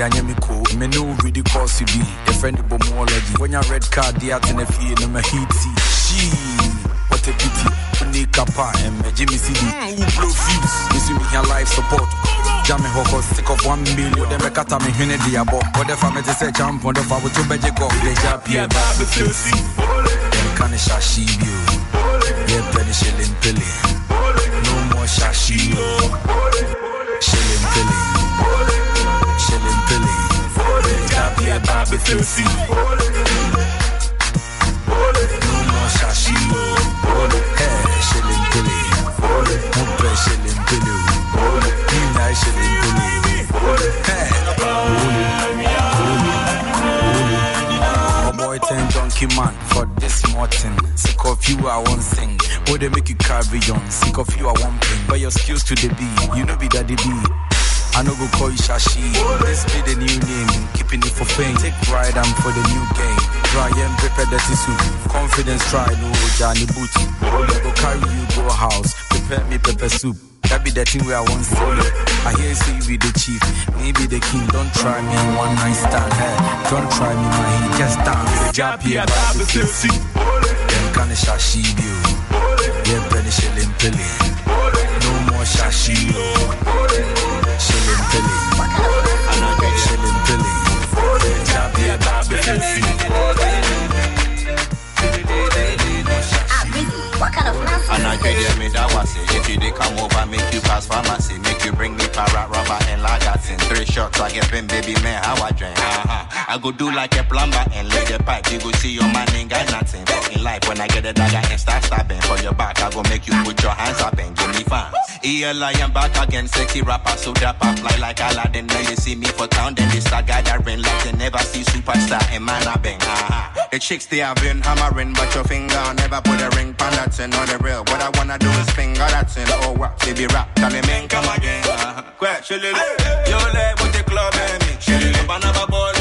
Anya mi ko. Me no really cause you be. A friend of bomology. When your red card, the out in the field, no me heaty. She, what a pity. Uni kapa, and me Jimmy CD. Fuse? You see me here life support. Jam me hoko sick of one million. Then me kata me hune di abo. What if I me to say champ, what if I would to beje go. They jab here, baby, filthy. Them kind of shashi bio. Yeah, penny shilling pilly. No more shashi. Shilling pilly. Jab here, baby, filthy. No more shashi. Hey, shilling pilly. No pay shilling pilly. Nina shilling pilly. Hey. My boy turn donkey man for this morning. Sick of you, I won't sing. Oh, they make you carry on. Sick of you, I won't bring. But your skills to the B, you know be daddy B. I know go call you Shashi. This be the new name. Keeping it for fame. Take pride, I'm for the new game. Try and prepare dirty soup. Confidence try, no Johnny Boot. I go carry you go house. Prepare me pepper soup. That be the thing where I want solo. I hear you say you be the chief, maybe the king. Don't try me one night stand. Hey, don't try me, my heat. Just dance. Jump here, baby, kiss. Then kind of shashi you. Yeah, penny shilling pilly. No more shashi. Oh. Shilling pilly. Jump here, baby, kiss. What kind of And I could hear me that was it. If you did come over, make you pass pharmacy, make you bring me parrot rubber and lagatin. Three shots, I get been baby man, how I drink. Uh-huh. I go do like a plumber and lay the pipe. You go see your man ain't got nothing. In life, when I get a dagger and start stabbing for your back, I go make you put your hands up and give me fans. ELI, I'm back again, sexy rapper, so dapper, fly like Aladdin. Now you see me for town, then they start gathering like they never see superstar and man I bang. Uh-huh. The chicks they have been hammering, but your finger never put a ring on that thing on the real. What I wanna do is finger that thing. Oh, what? be rap, tell me, man, come again. Uh-huh. Quack, shilly, yo, leg with the club, baby. Shilly, banana ball, in your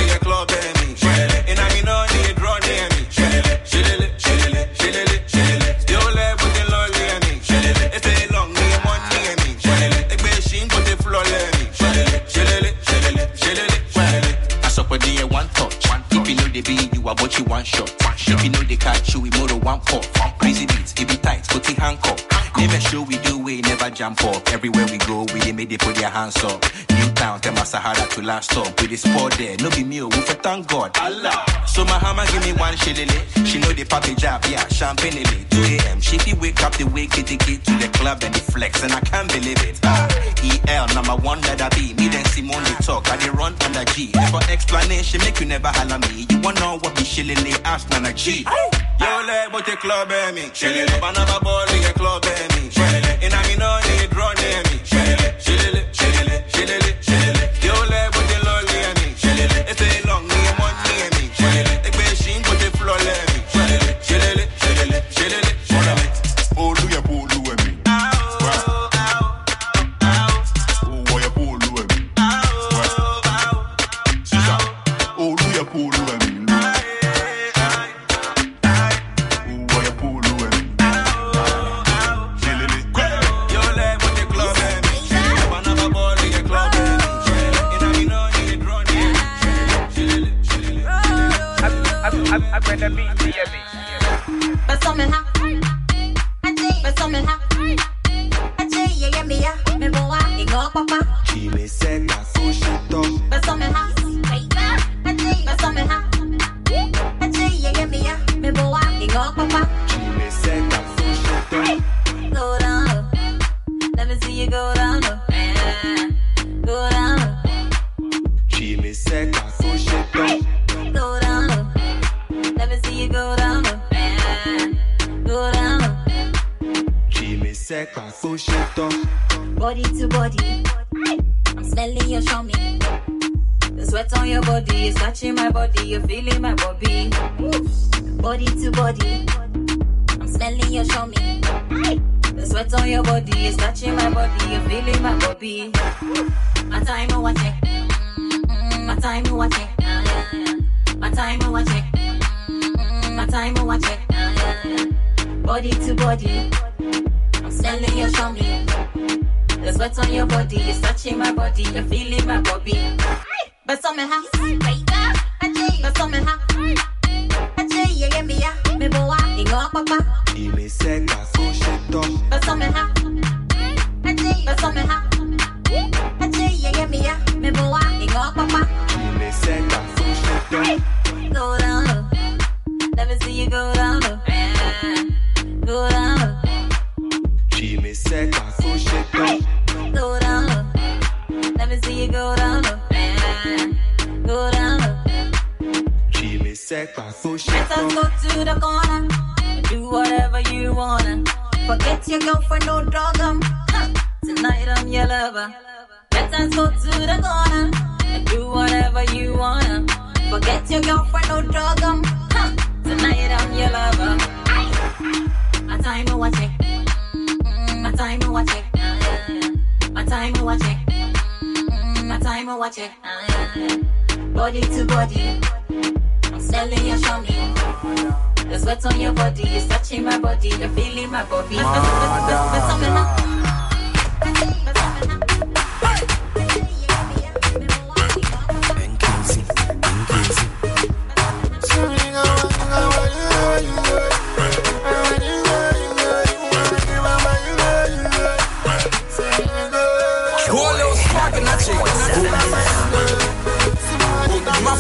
If you know the beat, you are what you want shot. If you know the catch, you we more one pop. Crazy beats, it be tight, put the handcuff. Never show we do we never jump up. Everywhere we go, we they made they put their hands up. New town, tell my Sahara to last stop. We the sport there, no be me, we for thank God. Allah. So my hammer give me one shillelagh. She know the papi job, yeah, champagne in it. 2 a.m. She fi wake up the wake it, get to the club and the flex, and I can't believe it. Ah, EL number one that I be. Me then Simone G. For explanation, make you never holler me. You wanna know what be shillelagh? Ask Nana G. Yo, leg, but the club, eh, me. Shillelagh, banana ball, your club, eh, me. Shillelagh, and I mean, no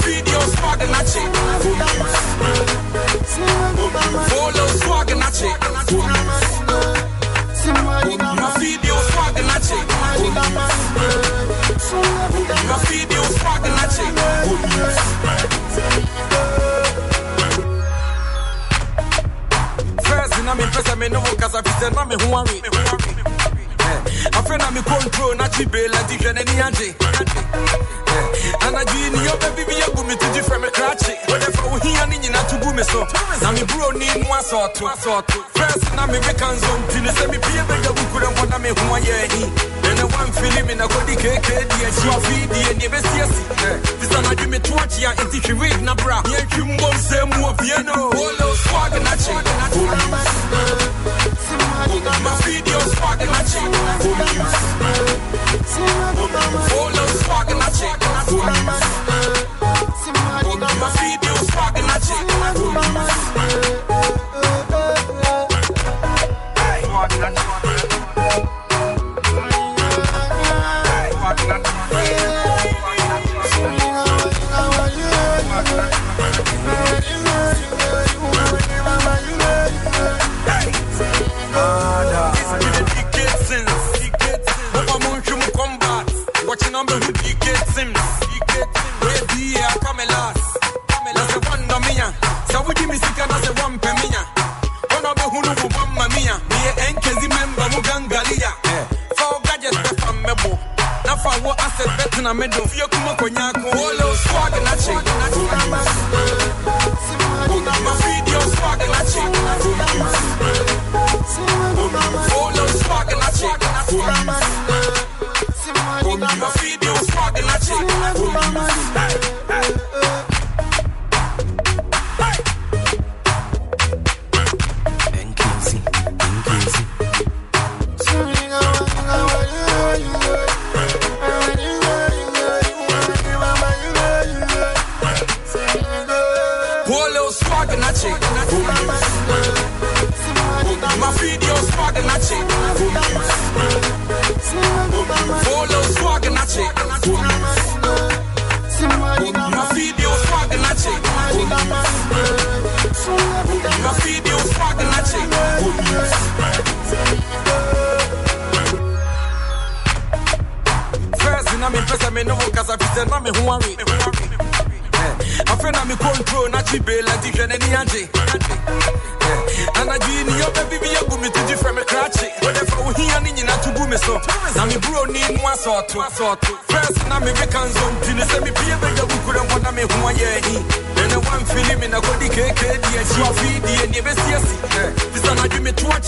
video swag and I check. Follow swag and I check. My video swag and I check. My video swag and I check. Eh. First, I'm impressed. I'm in no cause I'm just not me who I'm with. I feel I'm in control. Not cheap, like the Jenny and Jay. Anadwo yi ni ɔbɛ bibi agu me titi frɛ me krakye. Wɔde fa wo hia ne nyina to gu me so. Na me bro ni mu asɔɔto. First na me beka nso nti ne sɛ me pie bɛgya gu kura nkɔ na me ho ayɛ ahi. Ɛnɛ wamfili me na kɔdi keke di akyi afidie ne ɛbɛsi asi. Fisa na dwe me to akyi a nti hwe wig na bra. Yɛntwi mbɔ nsɛm mu apie no. Polo swag na kye. My video swag na kye. Polo swag na kye.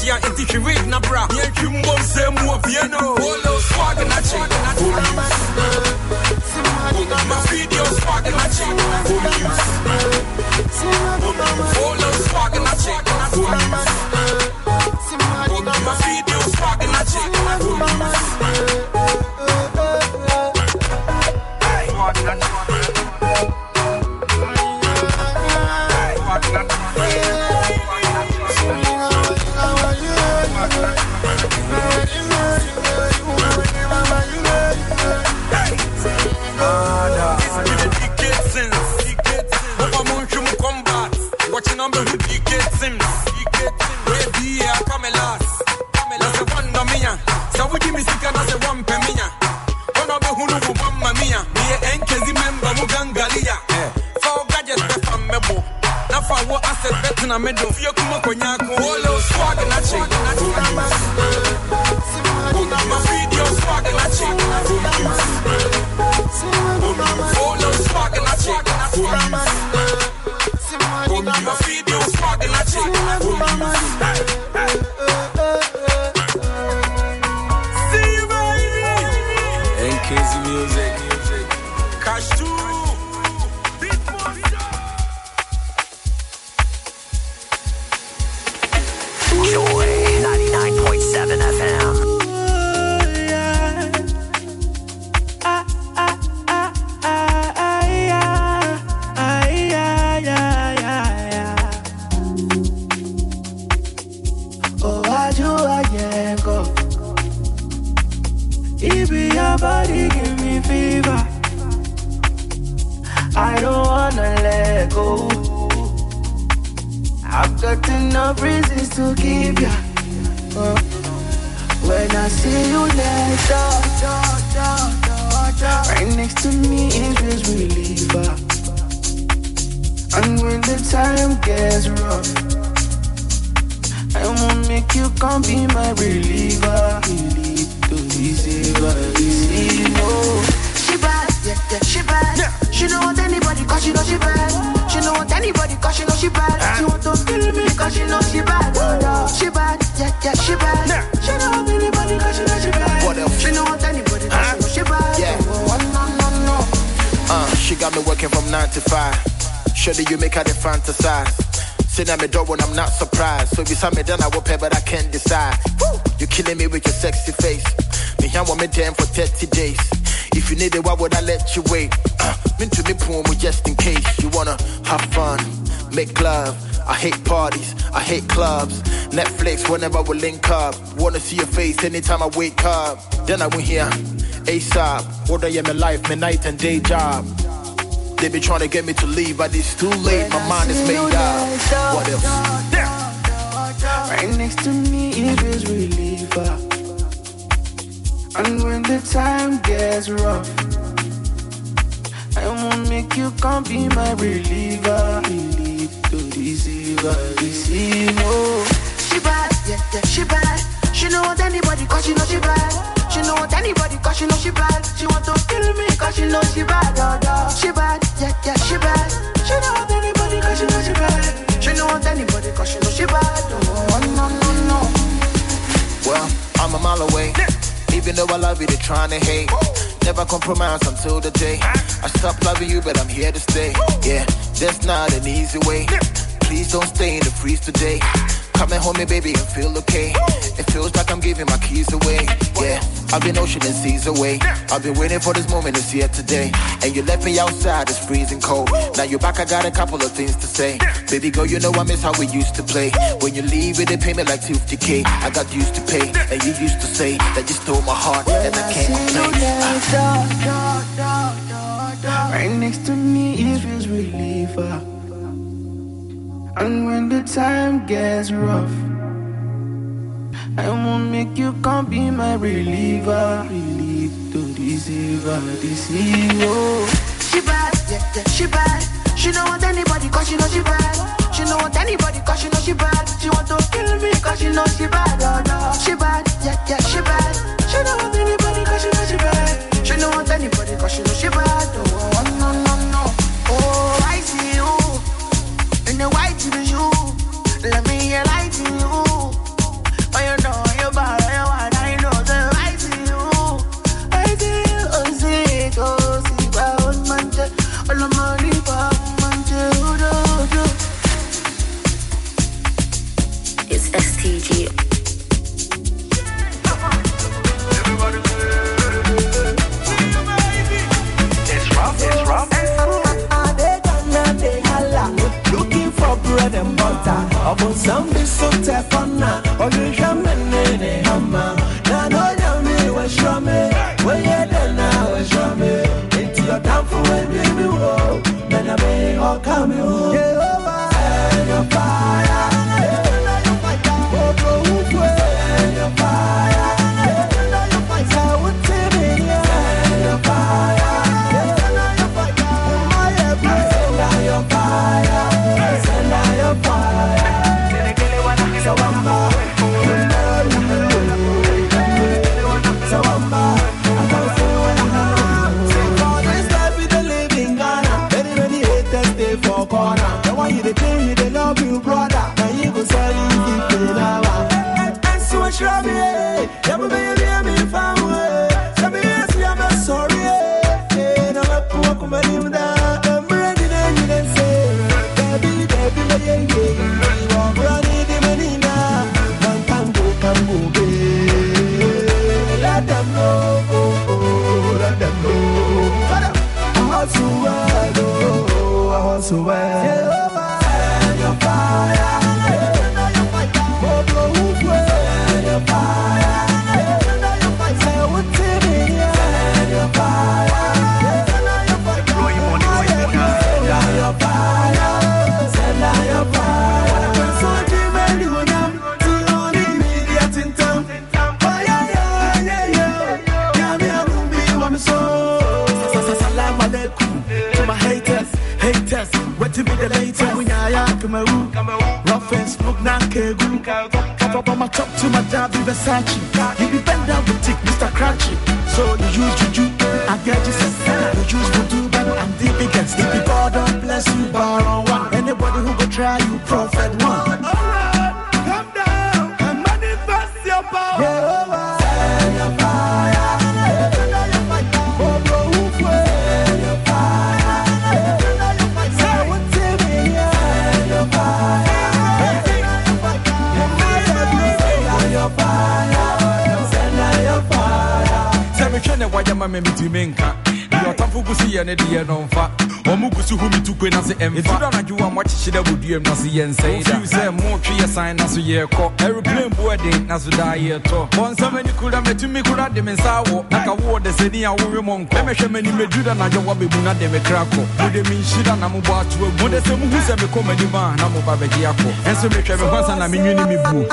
Dwe me to akyi a nti hwe wig na bra. Yɛntwi mbɔ nsɛm mu apie no. Polo swag na kye. My video swag na kye. Polo swag anytime I wake up. Then I went here, ASAP. What I am my life, my night and day job. They be trying to get me to leave, but it's too late. My mind is made up. What else? Right next to me it feels reliever. And when the time gets rough, I won't make you come be my reliever. Relief to deceiver, deceiver. She bad, yeah, yeah, she bad. She don't want anybody cause she know she bad. She don't want anybody cause she know she bad. She want to kill me cause she know she bad. Oh, no. She bad, yeah, yeah, she bad. She don't want anybody cause she know she bad. She don't want anybody cause she know she bad. Oh, no, no, no. Well, I'm a mile away. Even though I love you, they're trying to hate. Never compromise until the day ah. I stop loving you, but I'm here to stay. Yeah, that's not an easy way. Please don't stay in the freeze today. Come and hold me, baby, and feel okay. It feels like I'm giving my keys away. Yeah, I've been ocean and seas away. I've been waiting for this moment, it's here today. And you left me outside, it's freezing cold. Now you're back, I got a couple of things to say. Baby girl, you know I miss how we used to play. When you leave it, they pay me like 250k. I got used to pay, and you used to say that you stole my heart, and I can't complain. Right next to me it feels reliever. And when the time gets rough, I won't make you come be my reliever. Relief to deceiver, deceiver. She bad, yeah, yeah, she bad. She don't want anybody cause she know she bad. She don't want anybody cause she know she bad. She want to kill me cause she know she bad. Oh, no. She bad, yeah, yeah, she bad. She don't want anybody cause she know she bad. She don't want anybody cause she know she bad. Oh, no, no, no. Oh, I see you. The white you. Upon some be so tefana. Or you shaman in hammer. Now no yummy was yeah, then now was shame. Into your damn for you woe. Then I may come you. Oh, I Am Cameroon. Rough and smoke na kegu. Cover on my top to my be Versace. You be bend down with tick, Mr. Crunchy. So you use juju, I get you some. You use voodoo, but I'm the biggest. If God don't bless you, bar on one. Anybody who go try you, prophet one. Wayɛ ma me metumi nka deɛ ɔtamfo gu so yɛ ne deɛ no mfa ɔmo gu so hu me tukwe na se ɛmfa ɛtu da anadwo a moakyekye da boduam na so yɛnsɛe da sɛ motwe yɛ san na so yɛrekɔ aeroplane boaden na so daa yɛtɔ bɔnsɛm ani kora matumi kora de me nsa wɔ na ka wowɔ de sɛni a wowe mɔ nkɔ ɛmɛhwɛ m'ani mɛduru da anadwo woabɛmu na de me kra kɔ mode menhyira na mobɔ ato agu mode sɛ muhu sɛ mekɔ m'anim a na moba bɛgye akɔ ɛnso mehwɛ me ho ansa na menwene me buo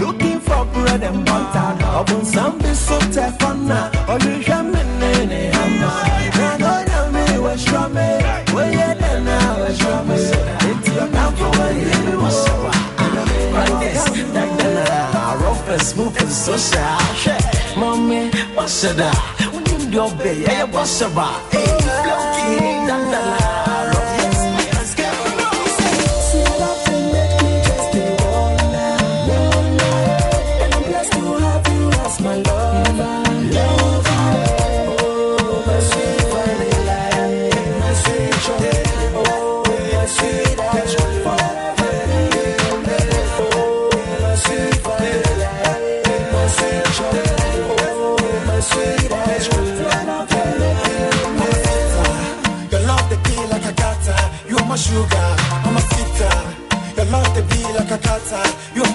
Looking for bread and butter. Upon some be so tough on now. Or you jam in a hammer. Now go me was from me. Well, yeah, then I was from me. It's your now for what you was so. Like this, like that. Rough and smooth and so sad. Mommy, what's that? When you do obey, yeah, what's about? Hey, floating, da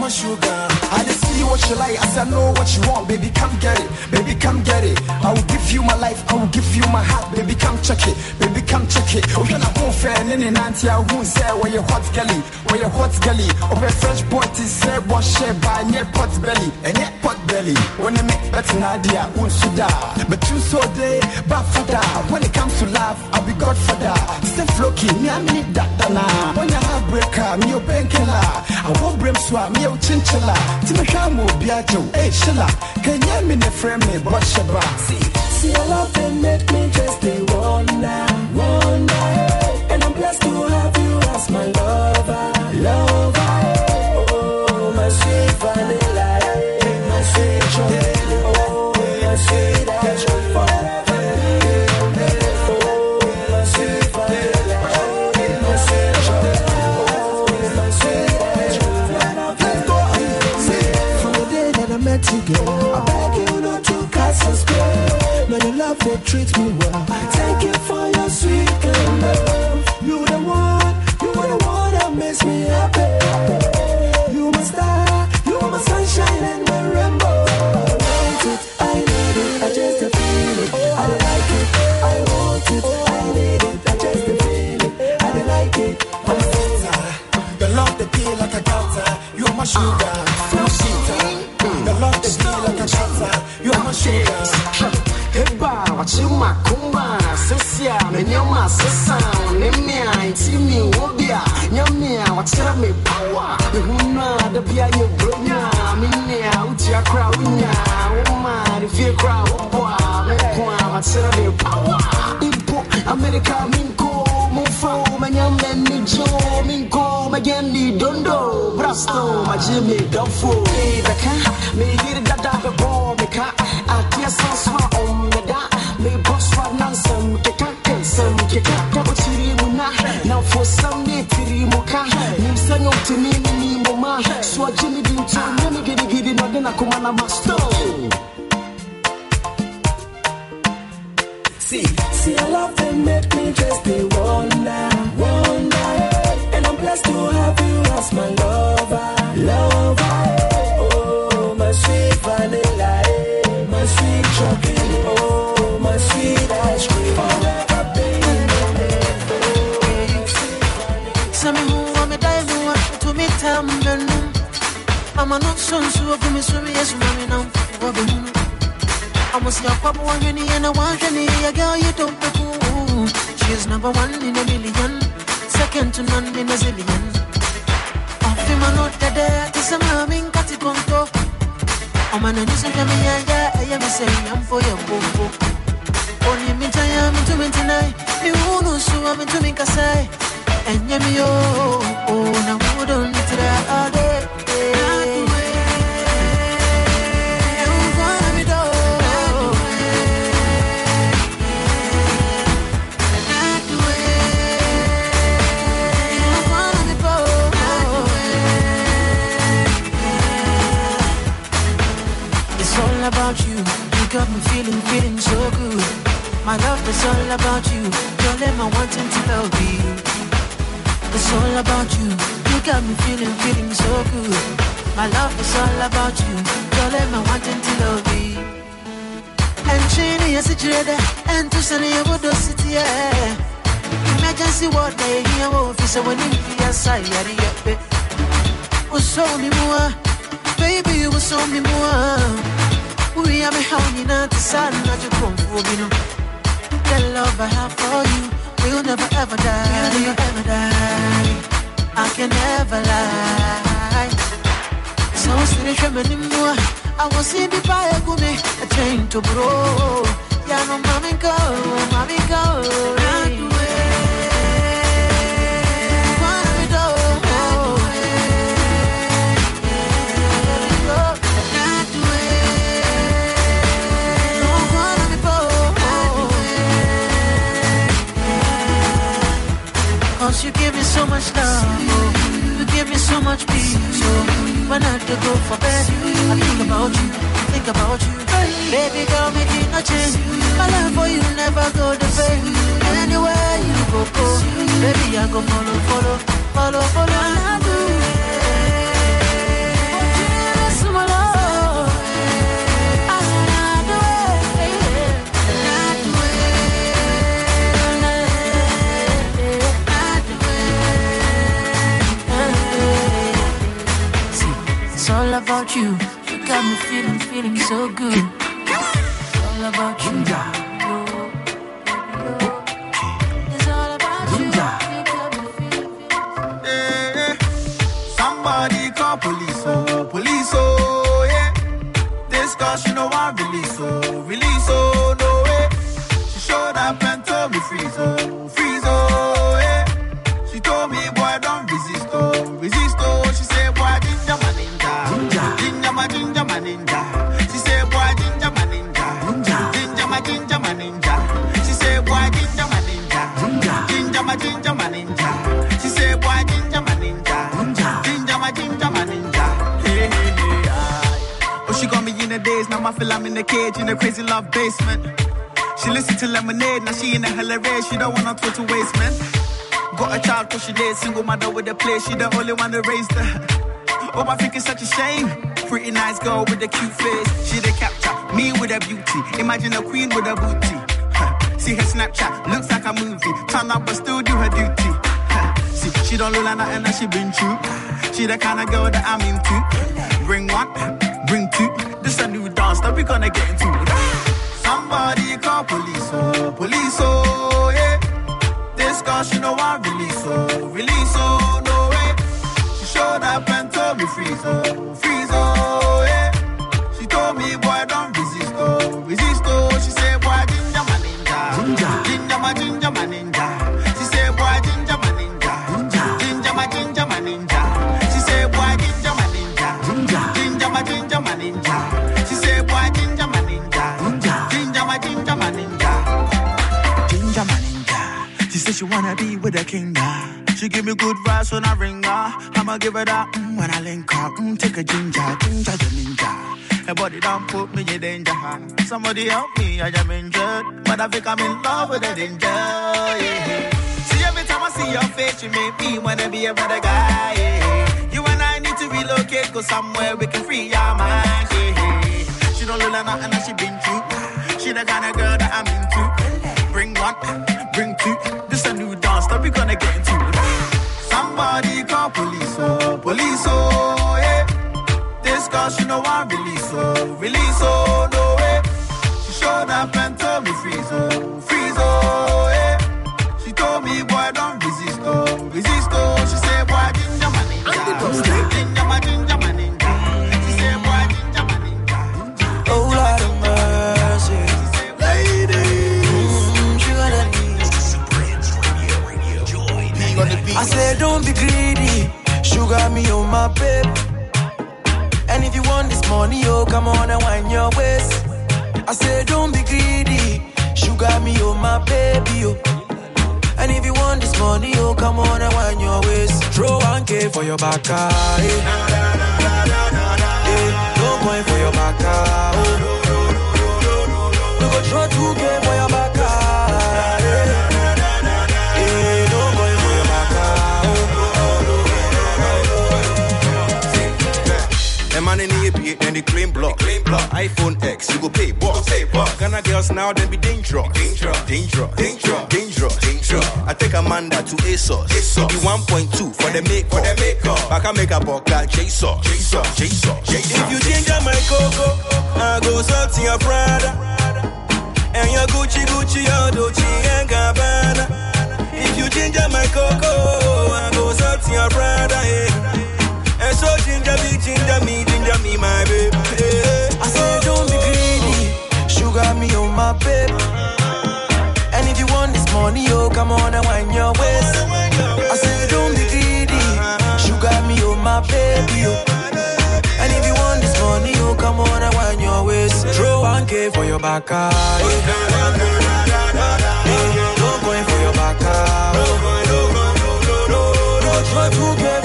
my sugar. I just see what you like. I said, know what you want, baby. Come get it, baby. Come get it. I will give you my life. I will give you my heart, baby. Come check it, baby. Come check it. Oh, you're not fair than an auntie. I won't say where your hot gully, where your hot gully. Oh, a fresh boy to say what share by near pot belly, and yet pot belly. When I make better idea, won't you die? But you so day, but father. When it comes to love, be godfather. Stay flocky, me need that now. When you have breaker, uh, me your bankilla. I won't brim swap, me your chinchilla. Timashamo biajo, hey shilla. Can you mean the frame me, but shaba? See, see, I love and make me just a wonder, wonder. And I'm blessed to have you as my lover, treat me well. Sun, not your come for you know. The love I have for you will never ever die. Will never ever die. I can never lie. So still trembling more. I was in the fire, go me a chain to bro. Yeah, no, mommy go, mommy go. So much love, oh. you give me so much peace. So when I to go for bed, I think about you, I think about you. Baby girl, make it no change. My love for you never go to bed. Anywhere you go, go. Baby, I go follow, follow, follow, follow. It's all about you. You got me feeling, feeling so good. All about you. Cage in the crazy love basement. She listen to lemonade, now she in the race, she don't want no total waste, man. Got a child cause she did single mother with a place. she the only one that raised her. Oh, I think it's such a shame. Pretty nice girl with a cute face. She the capture, me with a beauty. Imagine a queen with a booty. See her Snapchat, looks like a movie. Turn up but still do her duty. See, she don't look like nothing that she been through. She the kind of girl that I'm into. Bring one, that we gonna get into. it. Somebody call police, oh, police, oh, yeah. This girl, she know I release, oh, release, oh, no way. She showed up and told me freeze, oh, freeze, oh, She wanna be with a king now. She give me good vibes when I ring her. I'ma give her that mm, when I link her. Mm, take a ginger, ginger the ninja. Her body don't put me in danger. Somebody help me, I am injured. But I think I'm in love with a danger. Yeah. See every time I see your face, you make me wanna be a better guy. Yeah. You and I need to relocate, go somewhere we can free our minds. Yeah. She don't look like nothing that she been through. She the kind of girl that I'm into. Bring one, we gonna get into. It. Somebody call police, oh, police, oh, yeah. This girl, she know I release, oh, release, oh, me on my babe. And if you want this money, oh, come on and wind your waist. I said, don't be greedy. Sugar me on my baby, oh. And if you want this money, oh, come on and wind your waist. Throw 1K for your back, ah. Eh, No coin for your back, ah, oh. You go throw 2K then the clean block. iPhone X, you go pay boss. Ghana girls now, then be dangerous. Dangerous, dangerous, dangerous, dangerous, dangerous. I take Amanda to ASOS. ASOS. The 1.2 for the make for the makeup. I can make a boca Jesus. Jesus, Jesus, If you ginger my coco, I go something your Prada. And your Gucci, Gucci, your Dolce and Gabbana. If you ginger my coco, I go something your Prada. Eh. So ginger me, ginger me, ginger me, my baby. Eh. I say don't be greedy, sugar me on my babe. And if you want this money, oh come on and wind your waist. I say don't be greedy, sugar me on my baby, oh. And if you want this money, oh come on and wind your waist. Throw 1K for your back, ah, eh. Eh, No coin for your back, ah, oh. No throw 2K for your back,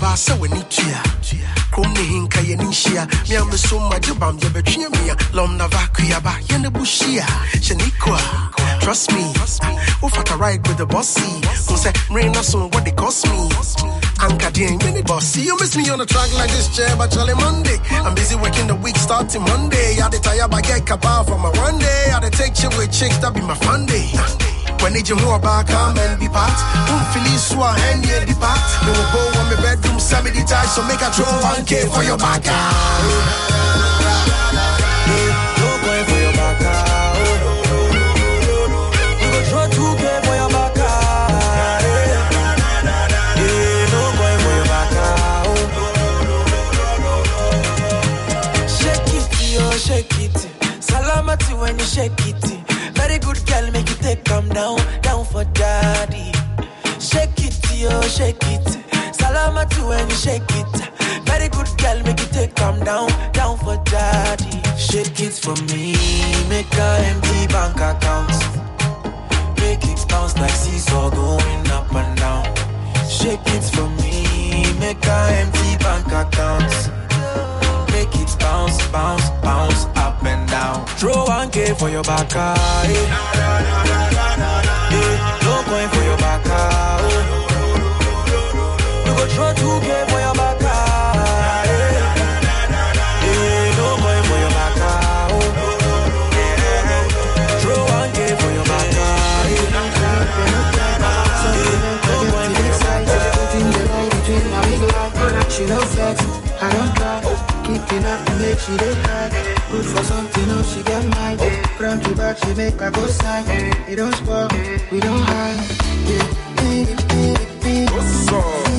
boss so when it's here. Krom ne hinka ye ni nhyia me am so ma jobam ye betwe me a lom na vakuya ba ye ne bushia shenikwa trust me. Wo fata ride with the bossy. Who say rain na so what they cost me. Anka dien mini bossy. You miss me on the track like this chair but Charlie Monday. I'm busy working the week starting Monday. I dey tire by get kapa for my one day. I dey take chick with chicks that be my fun day when they jam about come and be part. Feel it so I hand you the part. Me will go on my bedroom, send me the tie, so make a throw 1K for your back. Ah. No coin for your back. Ah. You go throw 2K for your back, ah. no coin for your back. Shake it, when you shake it. Very good girl, shake it. Salamati when you shake it. Very good girl, make you take calm down, down for daddy. Shake it for me, make a empty bank account. Make it bounce like seesaw going up and down. Shake it for me, make a empty bank account. Make it bounce, bounce, bounce up and down. Throw 1K for your back. Eh, No coin for your back, You go throw 2K for your back, No coin for your back, oh. Throw 1K for your back. No coin for your back. She no flex, I don't try. Keeping up to make she dey high. Good for something else, she get mine. Front to back, she make her go side. It don't spoil, we don't hide. Yeah. What's up?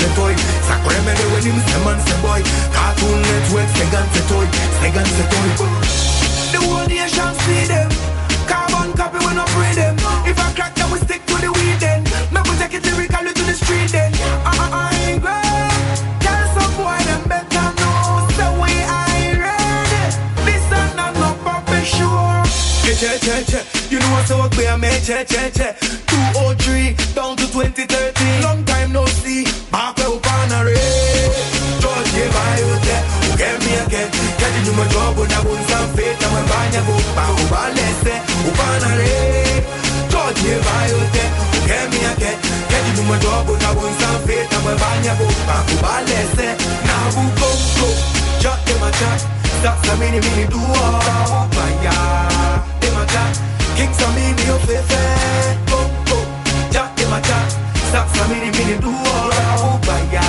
Say say toy. Sacre me when him say man say boy, Cartoon Network say gun say toy, say gun say toy. The whole nation see them. Carbon copy when I free them. If I crack them, we stick to the weed then. Make we take it lyrically to the street then. I, I, I ain't some boy them better know. So we ain't. This not no. Che che che che, you know what's up with me? Che che che, 203 down to 2013. Get me again? Get into my job when I won't stand faith. I'm a banya book, back over less. Now who go go, jot them a chat. That's a mini mini all, baya. Them a chat, kings a mini up fair. Go go, jot them a chat. That's a mini mini all, baya.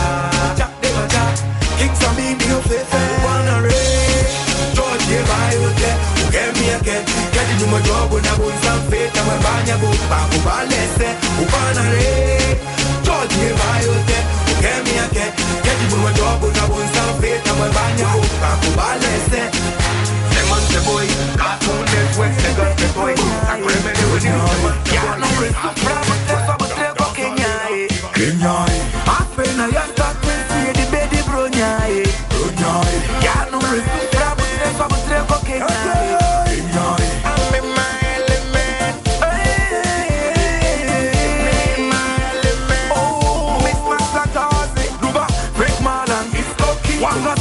Job when I go in some faith. I'm a banya book, back over less. Who wanna race? George yeah buy out there. Who get me again? Get into my job when I go in some faith. I'm a banya book, back over less. Man say boy, Cartoon Network say gun say boy. Sacre me de when you say man Ya no te sabo te ko Kenya eh. Kenya Apena ya Wanga